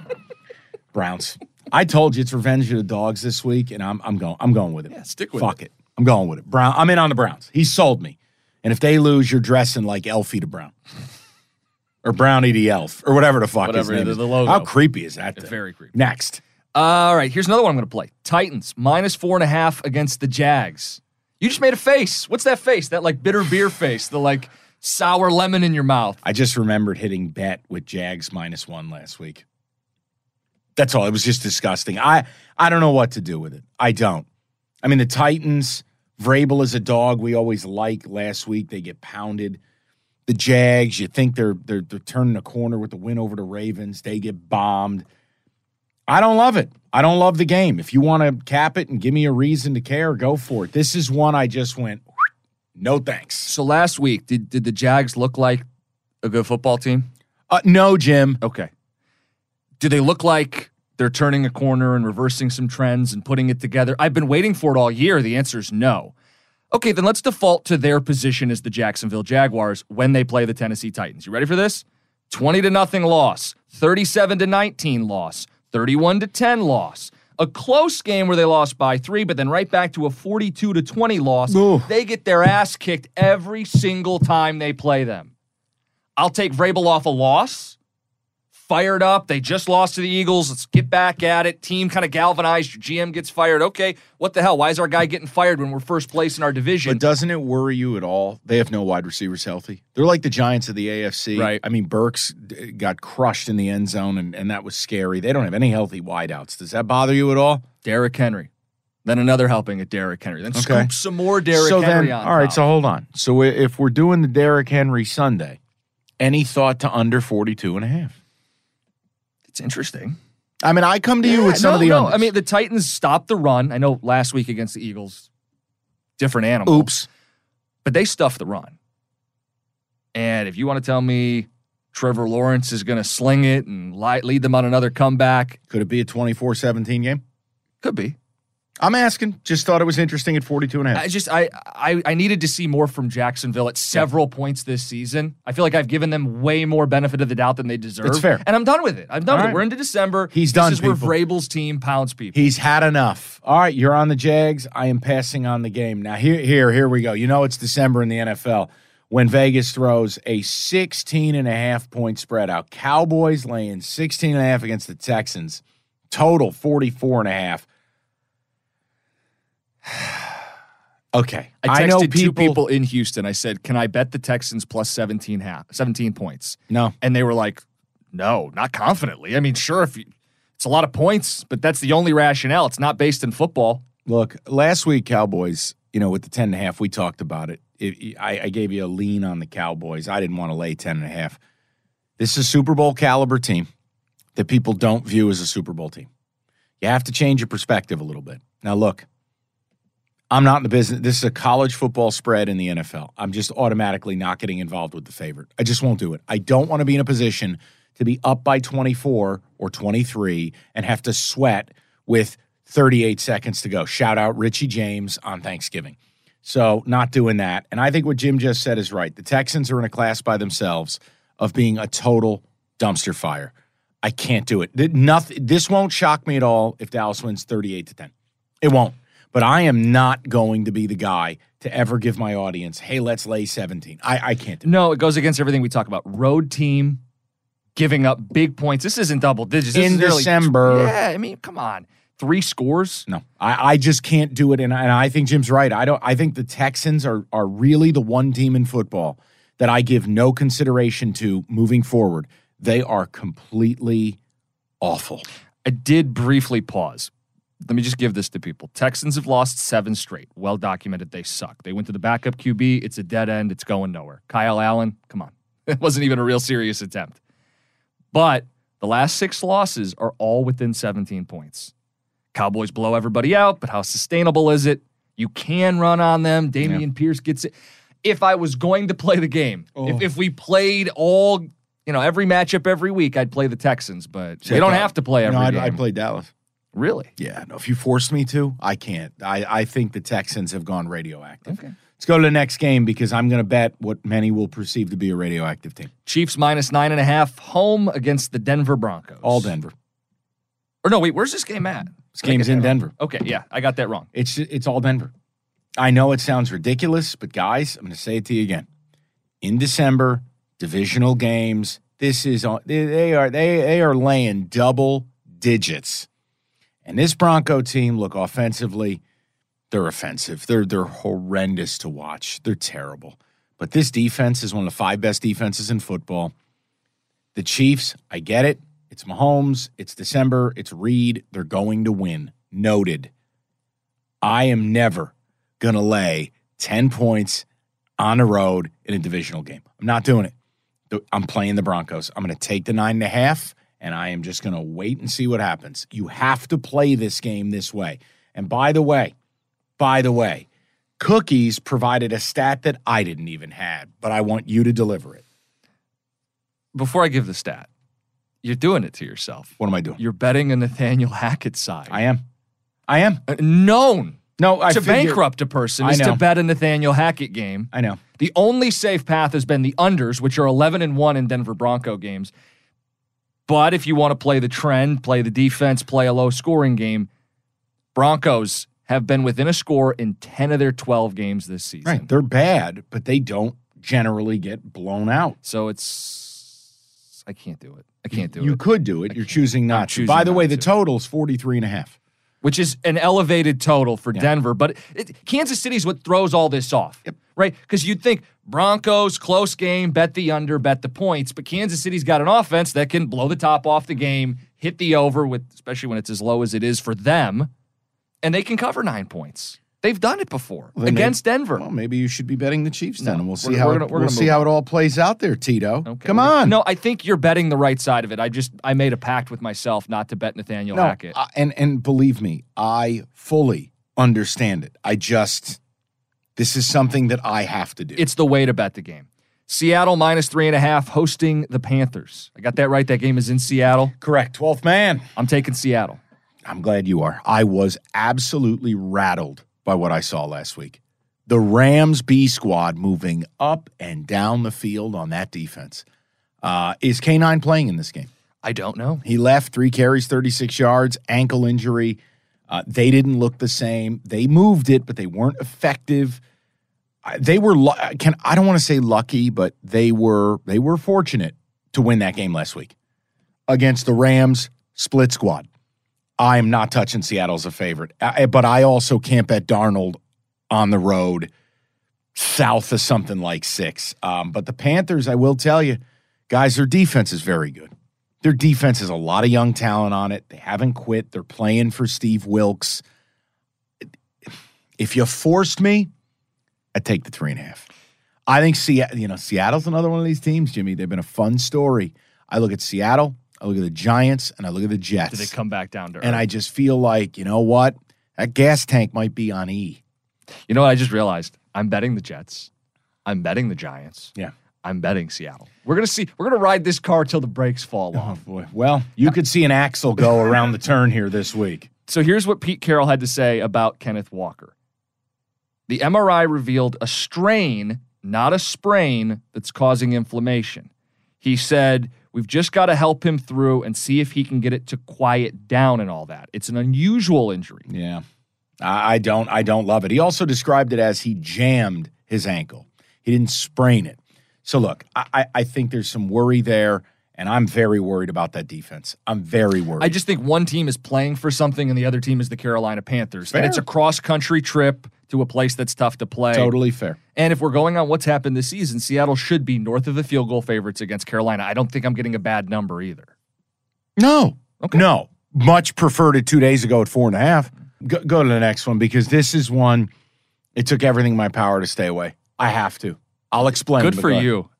Browns. I told you it's revenge of the dogs this week, and I'm I'm going I'm going with it. Yeah, stick with Fuck it. it. I'm going with it. Brown. I'm in on the Browns. He sold me. And if they lose, you're dressing like Elfie to Brown. Or Brownie the Elf, or whatever the fuck Whatever, his name the- is. the logo. How creepy is that? Very creepy. Next. All right, here's another one I'm going to play. Titans minus four and a half against the Jags. You just made a face. What's that face? That like bitter beer face. The like sour lemon in your mouth. I just remembered hitting bet with Jags minus one last week. That's all. It was just disgusting. I I don't know what to do with it. I don't. I mean, the Titans, Vrabel is a dog we always like. Last week they get pounded. The Jags, you think they're they're they're turning a corner with the win over the Ravens. They get bombed. I don't love it. I don't love the game. If you want to cap it and give me a reason to care, go for it. This is one I just went, no thanks. So last week, did did the Jags look like a good football team? Uh, no, Jim. Okay. Do they look like they're turning a corner and reversing some trends and putting it together? I've been waiting for it all year. The answer is no. Okay, then let's default to their position as the Jacksonville Jaguars when they play the Tennessee Titans. You ready for this? 20 to nothing loss, 37 to 19 loss, 31 to 10 loss. A close game where they lost by 3 but then right back to a 42 to 20 loss. Ooh. They get their ass kicked every single time they play them. I'll take Vrabel off a loss. Fired up. They just lost to the Eagles. Let's get back at it. Team kind of galvanized. Your GM gets fired. Okay, what the hell? Why is our guy getting fired when we're first place in our division? But doesn't it worry you at all? They have no wide receivers healthy. They're like the Giants of the AFC. Right. I mean, Burks got crushed in the end zone, and, and that was scary. They don't have any healthy wideouts. Does that bother you at all? Derrick Henry. Then another helping at Derrick Henry. Then Okay. scoop some more Derrick so Henry then, on all right. top. So hold on. So if we're doing the Derrick Henry Sunday, any thought to under 42 and a half? It's interesting. I mean, I come to you Yeah, with some no, of the no. unders. I mean, the Titans stopped the run. I know last week against the Eagles, different animal. oops. But they stuffed the run. And if you want to tell me Trevor Lawrence is going to sling it and lead them on another comeback, Could it be a 24 17 game? could be. I'm asking. Just thought it was interesting at 42 and a half. I just I, I I needed to see more from Jacksonville at several points this season. I feel like I've given them way more benefit of the doubt than they deserve. It's fair. And I'm done with it. I'm done All with right. it. We're into December. He's this done, is where. Vrabel's team pounds people. He's had enough. All right, you're on the Jags. I am passing on the game. Now here here here we go. You know it's December in the NFL when Vegas throws a 16 and a half point spread out. Cowboys laying 16 and a half against the Texans. Total 44 and a half. okay. I texted know two people, people in Houston. I said, "Can I bet the Texans plus 17 half, 17 points?" No. And they were like, "No, not confidently." I mean, sure if you, it's a lot of points, but that's the only rationale. It's not based in football. Look, last week Cowboys, you know, with the 10 and a half, we talked about it. It- I, I gave you a lean on the Cowboys. I didn't want to lay 10 and a half. This is a Super Bowl caliber team that people don't view as a Super Bowl team. You have to change your perspective a little bit. Now, look, I'm not in the business. This is a college football spread in the NFL. I'm just automatically not getting involved with the favorite. I just won't do it. I don't want to be in a position to be up by 24 or 23 and have to sweat with 38 seconds to go. Shout out Richie James on Thanksgiving. So, not doing that. And I think what Jim just said is right. The Texans are in a class by themselves of being a total dumpster fire. I can't do it. Nothing, this won't shock me at all if Dallas wins 38 to 10. It won't. But I am not going to be the guy to ever give my audience, hey, let's lay 17. I, I can't do it. No, it goes against everything we talk about. Road team giving up big points. This isn't double digits. This In is nearly- December. Yeah, I mean, come on. Three scores? No, I, I just can't do it. And, I- and I think Jim's right. I don't. I think the Texans are are really the one team in football that I give no consideration to moving forward. They are completely awful. I did briefly pause. Let me just give this to people. Texans have lost seven straight. Well documented. They suck. They went to the backup QB. It's a dead end. It's going nowhere. Kyle Allen, come on. It wasn't even a real serious attempt. But the last six losses are all within 17 points. Cowboys blow everybody out, but how sustainable is it? You can run on them. Dameon Pierce gets it. If I was going to play the game, if, oh. if we played all, you know, every matchup every week, I'd play the Texans, but we don't have to play every no, I'd, game. I'd play Dallas. Really? Yeah, no. If you force me to, I can't. I, I think the Texans have gone radioactive. Okay. Let's go to the next game because I'm going to bet what many will perceive to be a radioactive team. Chiefs minus nine and a half home against the Denver Broncos. All Denver. Or no, wait, where's this game at? This game's in that wrong? Denver. Okay, yeah, I got that wrong. It's it's all Denver. I know it sounds ridiculous, but guys, I'm going to say it to you again. In December, divisional games. This is on. They, they are they they are laying double digits, and this Bronco team look offensively. They're offensive. They're they're horrendous to watch. They're terrible. But this defense is one of the five best defenses in football. The Chiefs, I get it. It's Mahomes. It's December. It's Reed. They're going to win. Noted. I am never going to lay 10 points on the road in a divisional game. I'm not doing it. I'm playing the Broncos. I'm going to take the nine and a half, and I am just going to wait and see what happens. You have to play this game this way. And by the way, by the way, Cookies provided a stat that I didn't even have, but I want you to deliver it. Before I give the stat, you're doing it to yourself. What am I doing? You're betting a Nathaniel Hackett side. I am. I am. Uh, known No, I to figure- bankrupt a person is to bet a Nathaniel Hackett game. I know. The only safe path has been the unders, which are 11 and 1 in Denver Bronco games. But if you want to play the trend, play the defense, play a low scoring game, Broncos have been within a score in 10 of their 12 games this season. Right. They're bad, but they don't generally get blown out. So it's I can't do it. I can't do you it. You could do it. You're choosing not to. By the way, the to. total's 43 and a half. which is an elevated total for Denver. But it, Kansas is what throws all this off, right? Because you'd think Broncos, close game, bet the under, bet the points. But Kansas City's got an offense that can blow the top off the game, hit the over, with especially when it's as low as it is for them, and they can cover nine points. They've done it before Well, against Denver. Well, maybe you should be betting the Chiefs then, No, and we'll see how it, gonna- we're we'll see how it all plays out there, Tito. Okay, Come on. No, I think you're betting the right side of it. I just I made a pact with myself not to bet Nathaniel No, Hackett. uh, and and believe me, I fully understand it. I just this is something that I have to do. It's the way to bet the game. Seattle minus three and a half hosting the Panthers. I got that right. That game is in Seattle. Correct. 12th man. I'm taking Seattle. I'm glad you are. I was absolutely rattled by what I saw last week. The Rams B squad moving up and down the field on that defense. Uh, is K9 playing in this game? I don't know. He left three carries, 36 yards, ankle injury. Uh, they didn't look the same. They moved it, but they weren't effective. They were can I don't want to say lucky, but they were they were fortunate to win that game last week against the Rams split squad. I am not touching Seattle as a favorite, I- but I also can't bet Darnold on the road south of something like six. Um, but the Panthers, I will tell you, guys, their defense is very good. Their defense has a lot of young talent on it. They haven't quit. They're playing for Steve Wilks. If you forced me, I'd take the three and a half. I think Seattle, you know, Seattle's another one of these teams, Jimmy. They've been a fun story. I look at Seattle, I look at the Giants, and I look at the Jets. Did they come back down to earth? and I just feel like, you know what? That gas tank might be on E. you know what I just realized? I'm betting the Jets. I'm betting the Giants. Yeah. I'm betting Seattle. We're gonna see. We're gonna ride this car till the brakes fall oh, off. Oh, Boy, well, you could see an axle go around the turn here this week. So here's what Pete Carroll had to say about Kenneth Walker. The MRI revealed a strain, not a sprain, that's causing inflammation. He said, We've just got to help him through and see if he can get it to quiet down and all that. It's an unusual injury. Yeah. I I don't I don't love it. He also described it as he jammed his ankle. He didn't sprain it. So look, I, I- think there's some worry there, and I'm very worried about that defense. I'm very worried. I just think one team is playing for something and the other team is the Carolina Panthers. And it's a cross country trip to a place that's tough to play. totally fair. And if we're going on what's happened this season, Seattle should be north of the field goal favorites against Carolina. I don't think I'm getting a bad number either. No. Okay. No. Much preferred it two days ago at four and a half. Go, go to the next one because this is one. It took everything in my power to stay away. I have to. I'll explain. Good for go you.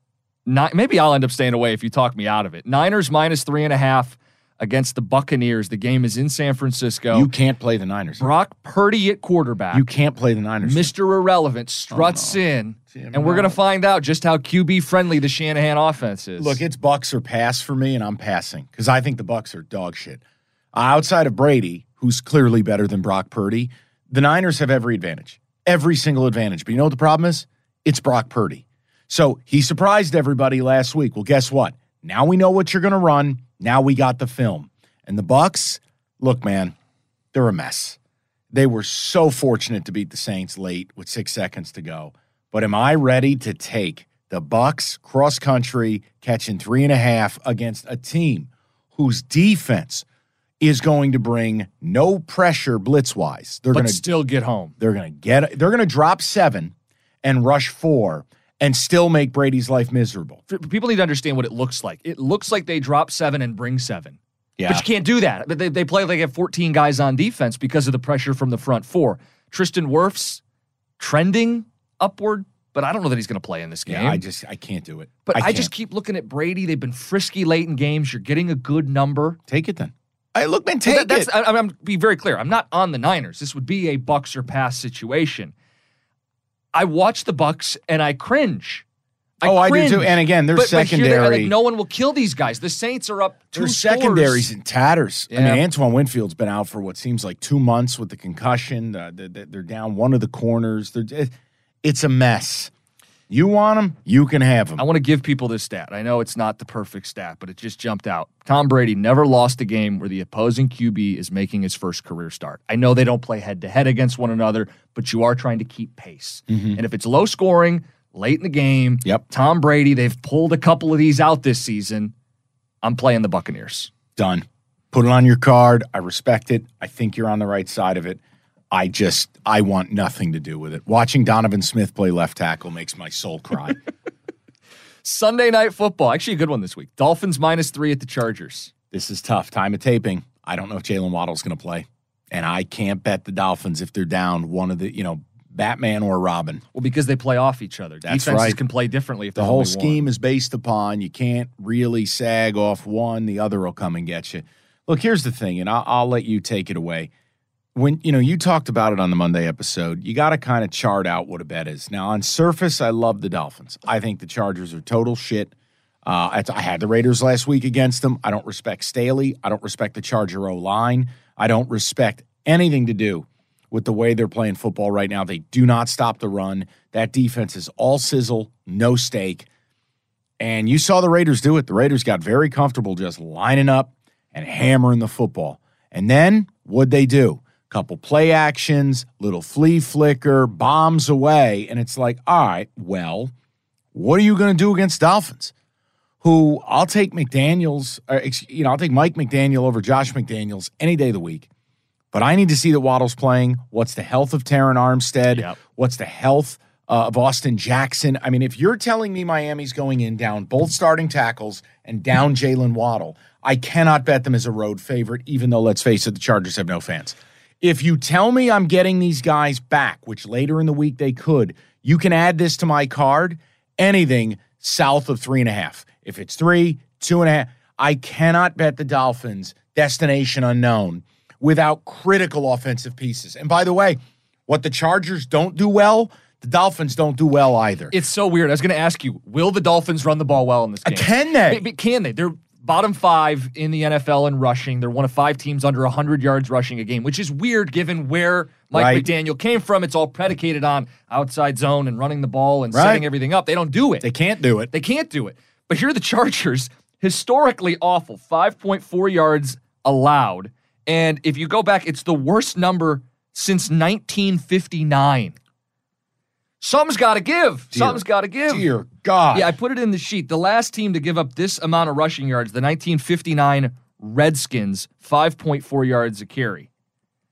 Ni- maybe I'll end up staying away if you talk me out of it. Niners minus three and a half against the Buccaneers. The game is in San Francisco. You can't play the Niners. Brock Purdy at quarterback. You can't play the Niners. Mr. Irrelevant struts oh, in, and we're going to find out just how QB friendly the Shanahan offense is. Look, it's Bucks or pass for me, and I'm passing because I think the Bucks are dog shit. Outside of Brady, who's clearly better than Brock Purdy, the Niners have every advantage, every single advantage. But you know what the problem is? It's Brock Purdy. So he surprised everybody last week. Well, guess what? Now we know what you're going to run. Now we got the film. And the Bucks, look, man, they're a mess. They were so fortunate to beat the Saints late with six seconds to go. But am I ready to take the Bucks cross country catching three and a half against a team whose defense is going to bring no pressure blitz wise? They're going to still get home. they're going to get they're going to drop seven and rush four and still make Brady's life miserable. People need to understand what it looks like. It looks like they drop seven and bring seven. Yeah. But you can't do that. But they, they play like they have 14 guys on defense because of the pressure from the front four. Tristan Wirfs trending upward, but I don't know that he's going to play in this game. Yeah, I just I can't do it. but I, can't. just keep looking at Brady. They've been frisky late in games. You're getting a good number. take it then. I look, man, take that- that's, it. I, I'm be very clear. I'm not on the Niners. This would be a Bucks or pass situation. I watch the Bucks and I cringe. Oh, I do too. And again, their But- but here they- like, no one will kill these guys. The Saints are up two Their secondaries in tatters. I mean, Antoine Winfield's been out for what seems like two months with the concussion. Uh, they- they- they're down one of the corners. They're, it's a mess. You want them, you can have them. I want to give people this stat. I know it's not the perfect stat, but it just jumped out. Tom Brady never lost a game where the opposing QB is making his first career start. I know they don't play head to head against one another, but you are trying to keep pace. Mm-hmm. And if it's low scoring, late in the game, yep. Tom Brady, they've pulled a couple of these out this season. I'm playing the Buccaneers. Done. Put it on your card. I respect it. I think you're on the right side of it. I just, I want nothing to do with it. Watching Donovan Smith play left tackle makes my soul cry. Sunday night football. Actually, a good one this week. Dolphins minus three at the Chargers. this is tough. Time of taping. I don't know if Jaylen Waddle's going to play. And I can't bet the Dolphins if they're down one of the, you know, Batman or Robin. Well, because they play off each other. That's Defenses right. can play differently if The whole scheme one. is based upon you can't really sag off one, the other will come and get you. Look, here's the thing, and I'll, I'll let you take it away. When you know you talked about it on the Monday episode, you got to kind of chart out what a bet is. Now, on surface, I love the Dolphins. I think the Chargers are total shit. Uh, I, had the Raiders last week against them. I don't respect Staley. I don't respect the Charger O line. I don't respect anything to do with the way they're playing football right now. They do not stop the run. That defense is all sizzle, no steak. And you saw the Raiders do it. The Raiders got very comfortable just lining up and hammering the football. And then what'd they do? Couple play actions, little flea flicker, bombs away. And it's like, all right, well, what are you going to do against Dolphins? Who I'll take McDaniels, or, you know, I'll take Mike McDaniel over Josh McDaniels any day of the week. But I need to see that Waddle's playing. What's the health of Terron Armstead? What's the health uh, of Austin Jackson? I mean, if you're telling me Miami's going in down both starting tackles and down Jaylen Waddle, I cannot bet them as a road favorite, even though, let's face it, the Chargers have no fans. If you tell me I'm getting these guys back, which later in the week they could, you can add this to my card. Anything south of three and a half. If it's three, two and a half, I cannot bet the Dolphins destination unknown without critical offensive pieces. And by the way, what the Chargers don't do well, the Dolphins don't do well either. It's so weird. I was going to ask you, will the Dolphins run the ball well in this game? Uh, Can they? Maybe- Can they? They're bottom five in the NFL in rushing. They're one of five teams under 100 yards rushing a game, which is weird given where Mike Right. McDaniel came from. It's all predicated on outside zone and running the ball and Right. setting everything up. They don't do it. They can't do it. They can't do it. But here are the Chargers, historically awful, 5.4 yards allowed. And if you go back, it's the worst number since 1959. Something's got to give. Dear- Something's got to give. Dear God. Yeah, I put it in the sheet. The last team to give up this amount of rushing yards, the 1959 Redskins, 5.4 yards a carry.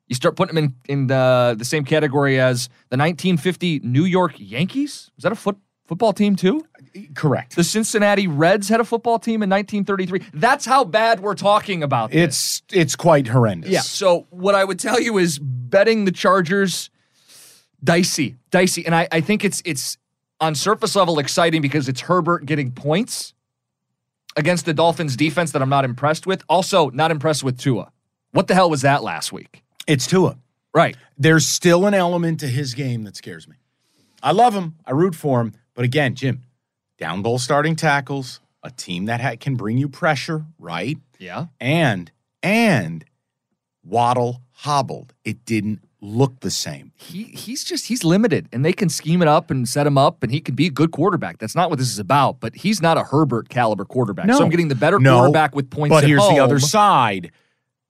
You start putting them in, in the, the same category as the 1950 New York Yankees. Was that a foot, football team too? Correct. The Cincinnati Reds had a football team in 1933. That's how bad we're talking about this. It's it's quite horrendous. Yeah. So what I would tell you is betting the Chargers dicey, dicey, and I, I think it's it's on surface level exciting because it's Herbert getting points against the Dolphins defense that I'm not impressed with. Also, not impressed with Tua. What the hell was that last week? It's Tua. Right. There's still an element to his game that scares me. I love him. I root for him. But again, Jim, down goal starting tackles, a team that ha- can bring you pressure, right? Yeah. And and Waddle hobbled. It didn't look the same. He he's just he's limited, and they can scheme it up and set him up, and he can be a good quarterback. That's not what this is about. But he's not a Herbert caliber quarterback. So I'm getting the better No, quarterback with points. But here's the other side.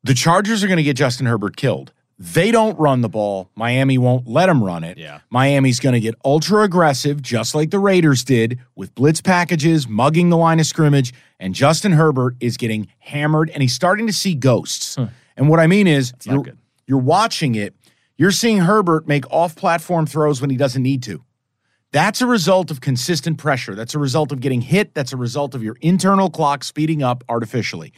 The Chargers are going to get Justin Herbert killed. They don't run the ball. Miami won't let them run it. Yeah. Miami's going to get ultra aggressive, just like the Raiders did, with blitz packages, mugging the line of scrimmage, and Justin Herbert is getting hammered, and he's starting to see ghosts. And what I mean is, you're, you're watching it. You're seeing Herbert make off-platform throws when he doesn't need to. That's a result of consistent pressure. That's a result of getting hit. That's a result of your internal clock speeding up artificially.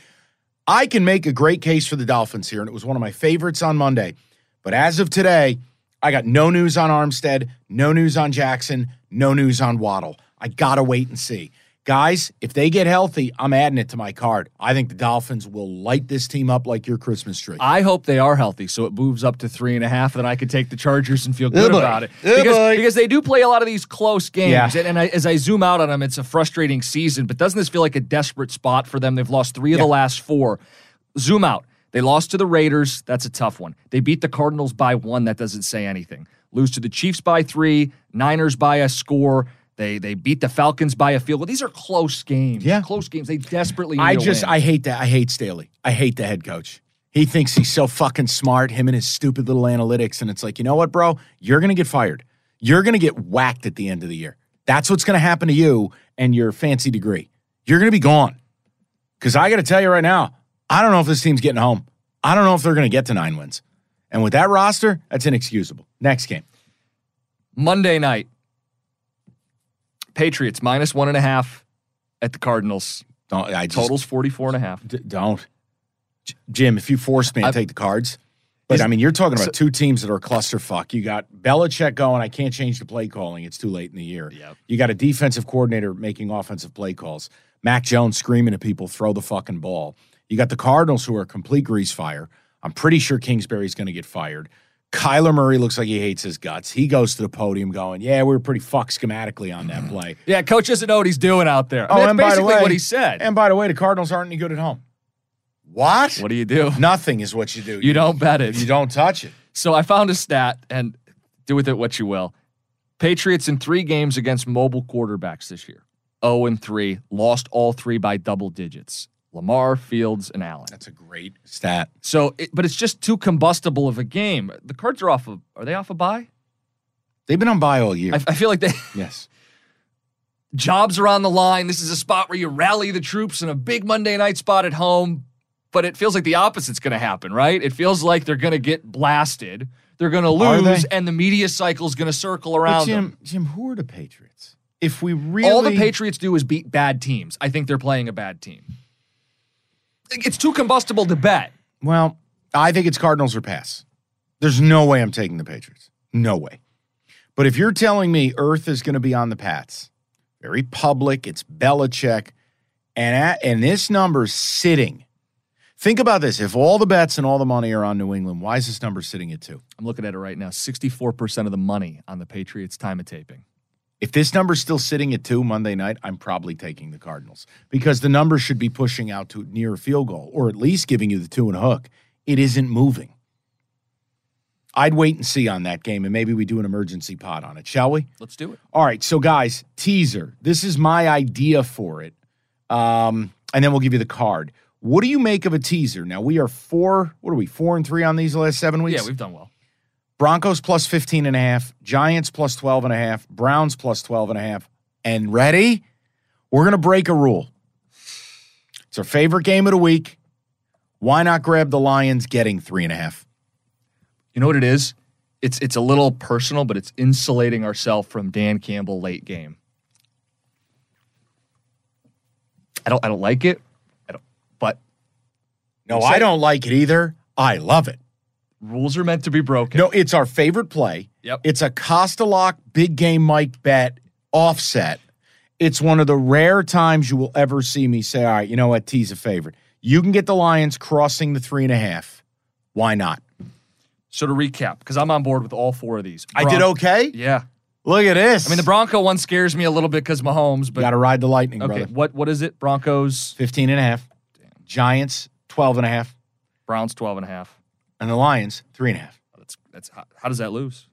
I can make a great case for the Dolphins here, and it was one of my favorites on Monday. But as of today, I got no news on Armstead, no news on Jackson, no news on Waddle. I got to wait and see. Guys, if they get healthy, I'm adding it to my card. I think the Dolphins will light this team up like your Christmas tree. I hope they are healthy, so it moves up to three and a half. Then I could take the Chargers and feel good boy. about it Oh, because, boy. because they do play a lot of these close games. Yeah. And, and I, as I zoom out on them, it's a frustrating season. But doesn't this feel like a desperate spot for them? They've lost three of the last four. Zoom out. They lost to the Raiders. That's a tough one. They beat the Cardinals by one. That doesn't say anything. Lose to the Chiefs by three. Niners by a score. They they beat the Falcons by a field goal. These are close games. Yeah. close games. They desperately. Need I just win. I hate that. I hate Staley. I hate the head coach. He thinks he's so fucking smart, him and his stupid little analytics. And it's like, you know what, bro? You're gonna get fired. You're gonna get whacked at the end of the year. That's what's gonna happen to you and your fancy degree. You're gonna be gone. Cause I gotta tell you right now, I don't know if this team's getting home. I don't know if they're gonna get to nine wins. And with that roster, that's inexcusable. Next game. Monday night, Patriots minus one and a half at the Cardinals. Don't I just Totals 44 and a half. D- don't. J- Jim, if you force me to take the cards, but I mean, you're talking so- about two teams that are clusterfuck. You got Belichick going, I can't change the play calling. It's too late in the year. Yep. You got a defensive coordinator making offensive play calls. Mac Jones screaming at people, throw the fucking ball. You got the Cardinals who are a complete grease fire. I'm pretty sure Kingsbury's going to get fired. Kyler Murray looks like he hates his guts. He goes to the podium going, Yeah, we were pretty fucked schematically on that mm-hmm. play. Yeah, coach doesn't know what he's doing out there. I mean, Oh, that's and by the basically way- what he said. And by the way, the Cardinals aren't any good at home. What? what do you do? Nothing is what you do. You don't bet it. You don't touch it. So I found a stat, and do with it what you will. Patriots in three games against mobile quarterbacks this year 0 and 3, lost all three by double digits. Lamar, Fields, and Allen. That's a great stat. So, it, but it's just too combustible of a game. The Cards are off of, are they off a buy? They've been on buy all year. I, I feel like they. yes. jobs are on the line. This is a spot where you rally the troops in a big Monday night spot at home. But it feels like the opposite's going to happen, right? It feels like they're going to get blasted. They're going to lose, and the media cycle's going to circle But around Jim, them. Jim, who are the Patriots? If we really All the Patriots do is beat bad teams. I think they're playing a bad team. It's too combustible to bet. Well, I think it's Cardinals or pass. There's no way I'm taking the Patriots. No way. But if you're telling me Earth is going to be on the Pats, very public, it's Belichick, and at, and this number's sitting. Think about this: if all the bets and all the money are on New England, why is this number sitting at two? I'm looking at it right now. 64% of the money on the Patriots' time of taping. If this number's still sitting at two Monday night, I'm probably taking the Cardinals because the number should be pushing out to near a field goal or at least giving you the two and a hook. It isn't moving. I'd wait and see on that game and maybe we do an emergency pot on it, shall we? Let's do it. All right, so guys, teaser. This is my idea for it. Um, and then we'll give you the card. What do you make of a teaser? Now we are four, what are we, four and three on these last seven weeks? Yeah, we've done well. Broncos plus 15 and a half, Giants plus 12 and a half, Browns plus 12 and a half. And ready? We're going to break a rule. It's our favorite game of the week. Why not grab the Lions getting three and a half? You know what it is? It's it's a little personal, but it's insulating ourselves from Dan Campbell late game. I don't I don't like it. I don't but No, I don't like it either. I love it. Rules are meant to be broken. No, it's our favorite play. Yep. It's a Costa Lock big game Mike bet offset. It's one of the rare times you will ever see me say, all right, you know what? T's a favorite. You can get the Lions crossing the three and a half. Why not? So to recap, because I'm on board with all four of these. I did okay. Yeah. Look at this. I mean the Bronco one scares me a little bit because Mahomes, but got to ride the lightning, okay. brother. What what is it? Broncos, 15 and a half. Giants, 12 and a half. Browns 12 and a half. And the Lions, three and a half. That's that's how, how does that lose?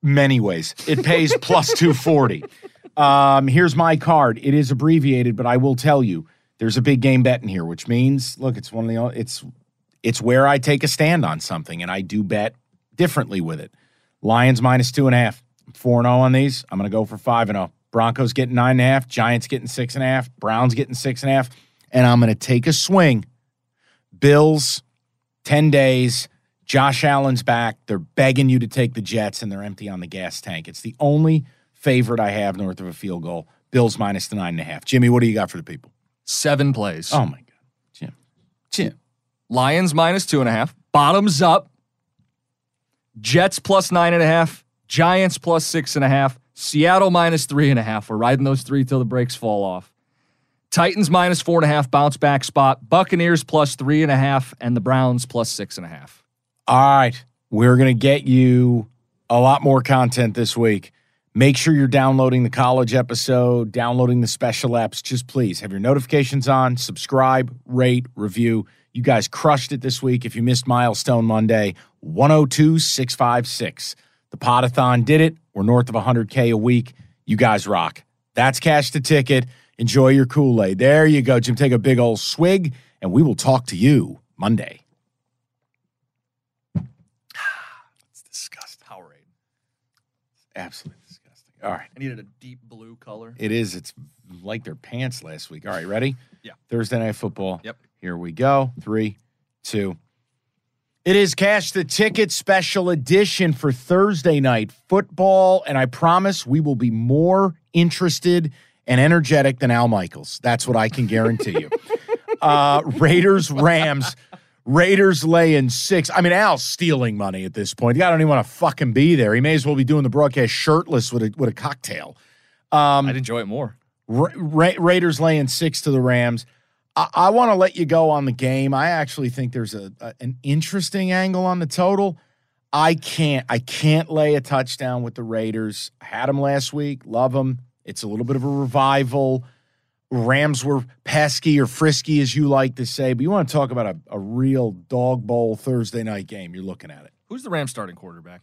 Many ways. It pays plus 240. Um, here's my card. It is abbreviated, but I will tell you there's a big game bet in here, which means, look, it's one of the it's it's where I take a stand on something, and I do bet differently with it. Lions minus two and a half. Four and zero on these. I'm going to go for five and zero. Broncos getting nine and a half. Giants getting six and a half. Browns getting six and a half. And I'm going to take a swing. Bills, ten days. Josh Allen's back. They're begging you to take the Jets, and they're empty on the gas tank. It's the only favorite I have north of a field goal. Bills minus the nine and a half. Jimmy, what do you got for the people? Seven plays. Oh my God, Jim, Jim. Lions minus two and a half. Bottoms up. Jets plus nine and a half. Giants plus six and a half. Seattle minus three and a half. We're riding those three till the brakes fall off. Titans minus four and a half, bounce back spot. Buccaneers plus three and a half, and the Browns plus six and a half. All right. We're going to get you a lot more content this week. Make sure you're downloading the college episode, downloading the special apps. Just please have your notifications on, subscribe, rate, review. You guys crushed it this week. If you missed Milestone Monday, 102 656. The Podathon did it. We're north of 100K a week. You guys rock. That's Cash the Ticket. Enjoy your Kool Aid. There you go, Jim. Take a big old swig, and we will talk to you Monday. It's disgusting. Powerade. Absolutely disgusting. All right. I needed a deep blue color. It is. It's like their pants last week. All right, ready? Yeah. Thursday night football. Yep. Here we go. Three, two. It is Cash the Ticket special edition for Thursday night football. And I promise we will be more interested and energetic than Al Michaels. That's what I can guarantee you. uh, Raiders, Rams. Raiders laying six. I mean, Al's stealing money at this point. The guy don't even want to fucking be there. He may as well be doing the broadcast shirtless with a with a cocktail. Um, I'd enjoy it more. Ra- Ra- Raiders laying six to the Rams. I, I want to let you go on the game. I actually think there's a, a an interesting angle on the total. I can't I can't lay a touchdown with the Raiders. I had them last week. Love them. It's a little bit of a revival. Rams were pesky or frisky, as you like to say, but you want to talk about a, a real dog bowl Thursday night game. You're looking at it. Who's the Rams starting quarterback?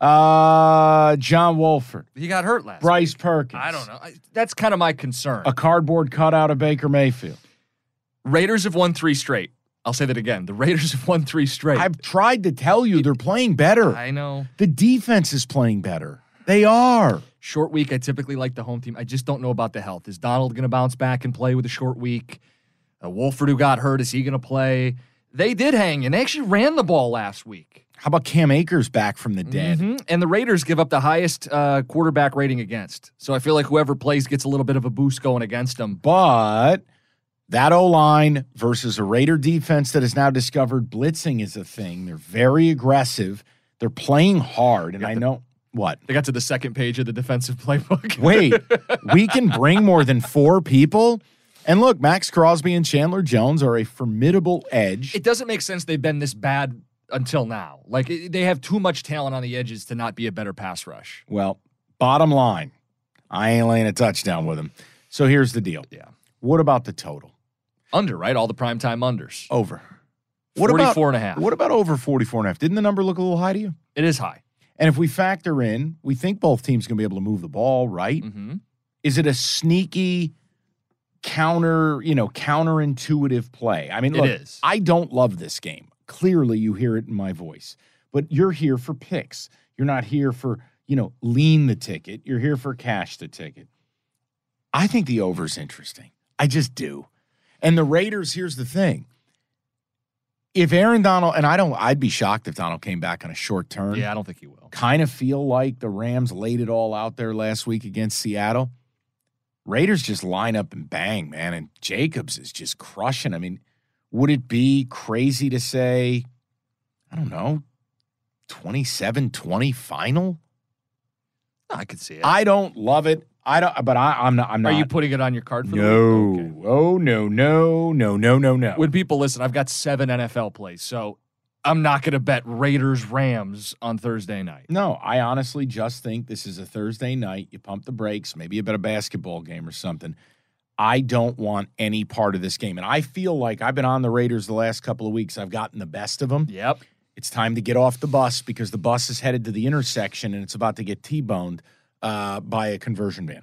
Uh, John Wolford, He got hurt last. Bryce week. Perkins. I don't know. I, that's kind of my concern. A cardboard cutout of Baker Mayfield. Raiders have won three straight. I'll say that again. The Raiders have won three straight. I've tried to tell you they're playing better. I know. The defense is playing better. They are. Short week, I typically like the home team. I just don't know about the health. Is Donald going to bounce back and play with a short week? Uh, Wolford, who got hurt, is he going to play? They did hang and they actually ran the ball last week. How about Cam Akers back from the dead? Mhm. And the Raiders give up the highest uh, quarterback rating against. So I feel like whoever plays gets a little bit of a boost going against them. But that O line versus a Raider defense that has now discovered blitzing is a thing. They're very aggressive. They're playing hard. And I know what? They got to the second page of the defensive playbook. Wait, we can bring more than four people? And look, Maxx Crosby and Chandler Jones are a formidable edge. it doesn't make sense they've been this bad until now. Like it, they have too much talent on the edges to not be a better pass rush. Well, bottom line, I ain't laying a touchdown with him. So here's the deal. Yeah. What about the total? Under, right? All the primetime unders. Over. What about 44 and a half. What about over 44 and a half? Didn't the number look a little high to you? It is high. And if we factor in, we think both teams going to be able to move the ball, right? Mm-hmm. Is it a sneaky counter, you know, counterintuitive play? I mean, It look, is. I don't love this game. Clearly, you hear it in my voice. But you're here for picks. You're not here for, you know, lean the ticket. You're here for cash the ticket. I think the over's interesting. I just do. And the Raiders, here's the thing. If Aaron Donald, and I don't, I'd be shocked if Donald came back on a short turn Yeah, I don't think he will. kind of feel like the Rams laid it all out there last week against Seattle. Raiders just line up and bang, man. And Jacobs is just crushing. I mean, would it be crazy to say, I don't know, 27 20 final? I could see it. I don't love it. I don't, but I, I'm not. I'm not. Are you putting it on your card for the no. week? Okay. Oh, no, no, no, no, no, no. When people listen, I've got seven NFL plays, so I'm not going to bet Raiders Rams on Thursday night. No, I honestly just think this is a Thursday night. You pump the brakes, maybe a bit of basketball game or something. I don't want any part of this game. And I feel like I've been on the Raiders the last couple of weeks. I've gotten the best of them. Yep. It's time to get off the bus because the bus is headed to the intersection and it's about to get T boned uh, by a conversion van.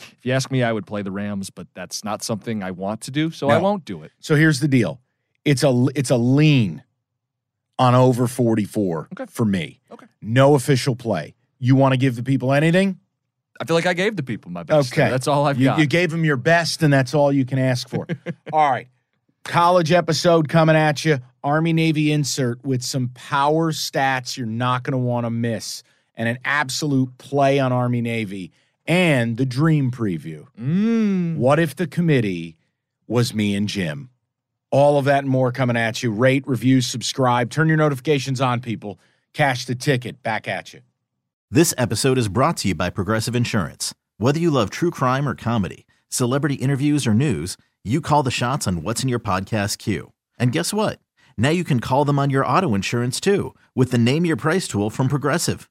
If you ask me, I would play the Rams, but that's not something I want to do, so I won't do it. So here's the deal it's a, it's a lean on over 44 Okay. for me. Okay. No official play. You want to give the people anything? I feel like I gave the people my best. Okay. That's all I've you, got. You gave them your best, and that's all you can ask for. all right. College episode coming at you. Army Navy insert with some power stats you're not going to want to miss, and an absolute play on Army Navy, and the dream preview. Mm. What if the committee was me and Jim? All of that and more coming at you. Rate, review, subscribe, turn your notifications on, people. Cash the ticket. Back at you. This episode is brought to you by Progressive Insurance. Whether you love true crime or comedy, celebrity interviews or news, you call the shots on what's in your podcast queue. And guess what? Now you can call them on your auto insurance too with the Name Your Price tool from Progressive.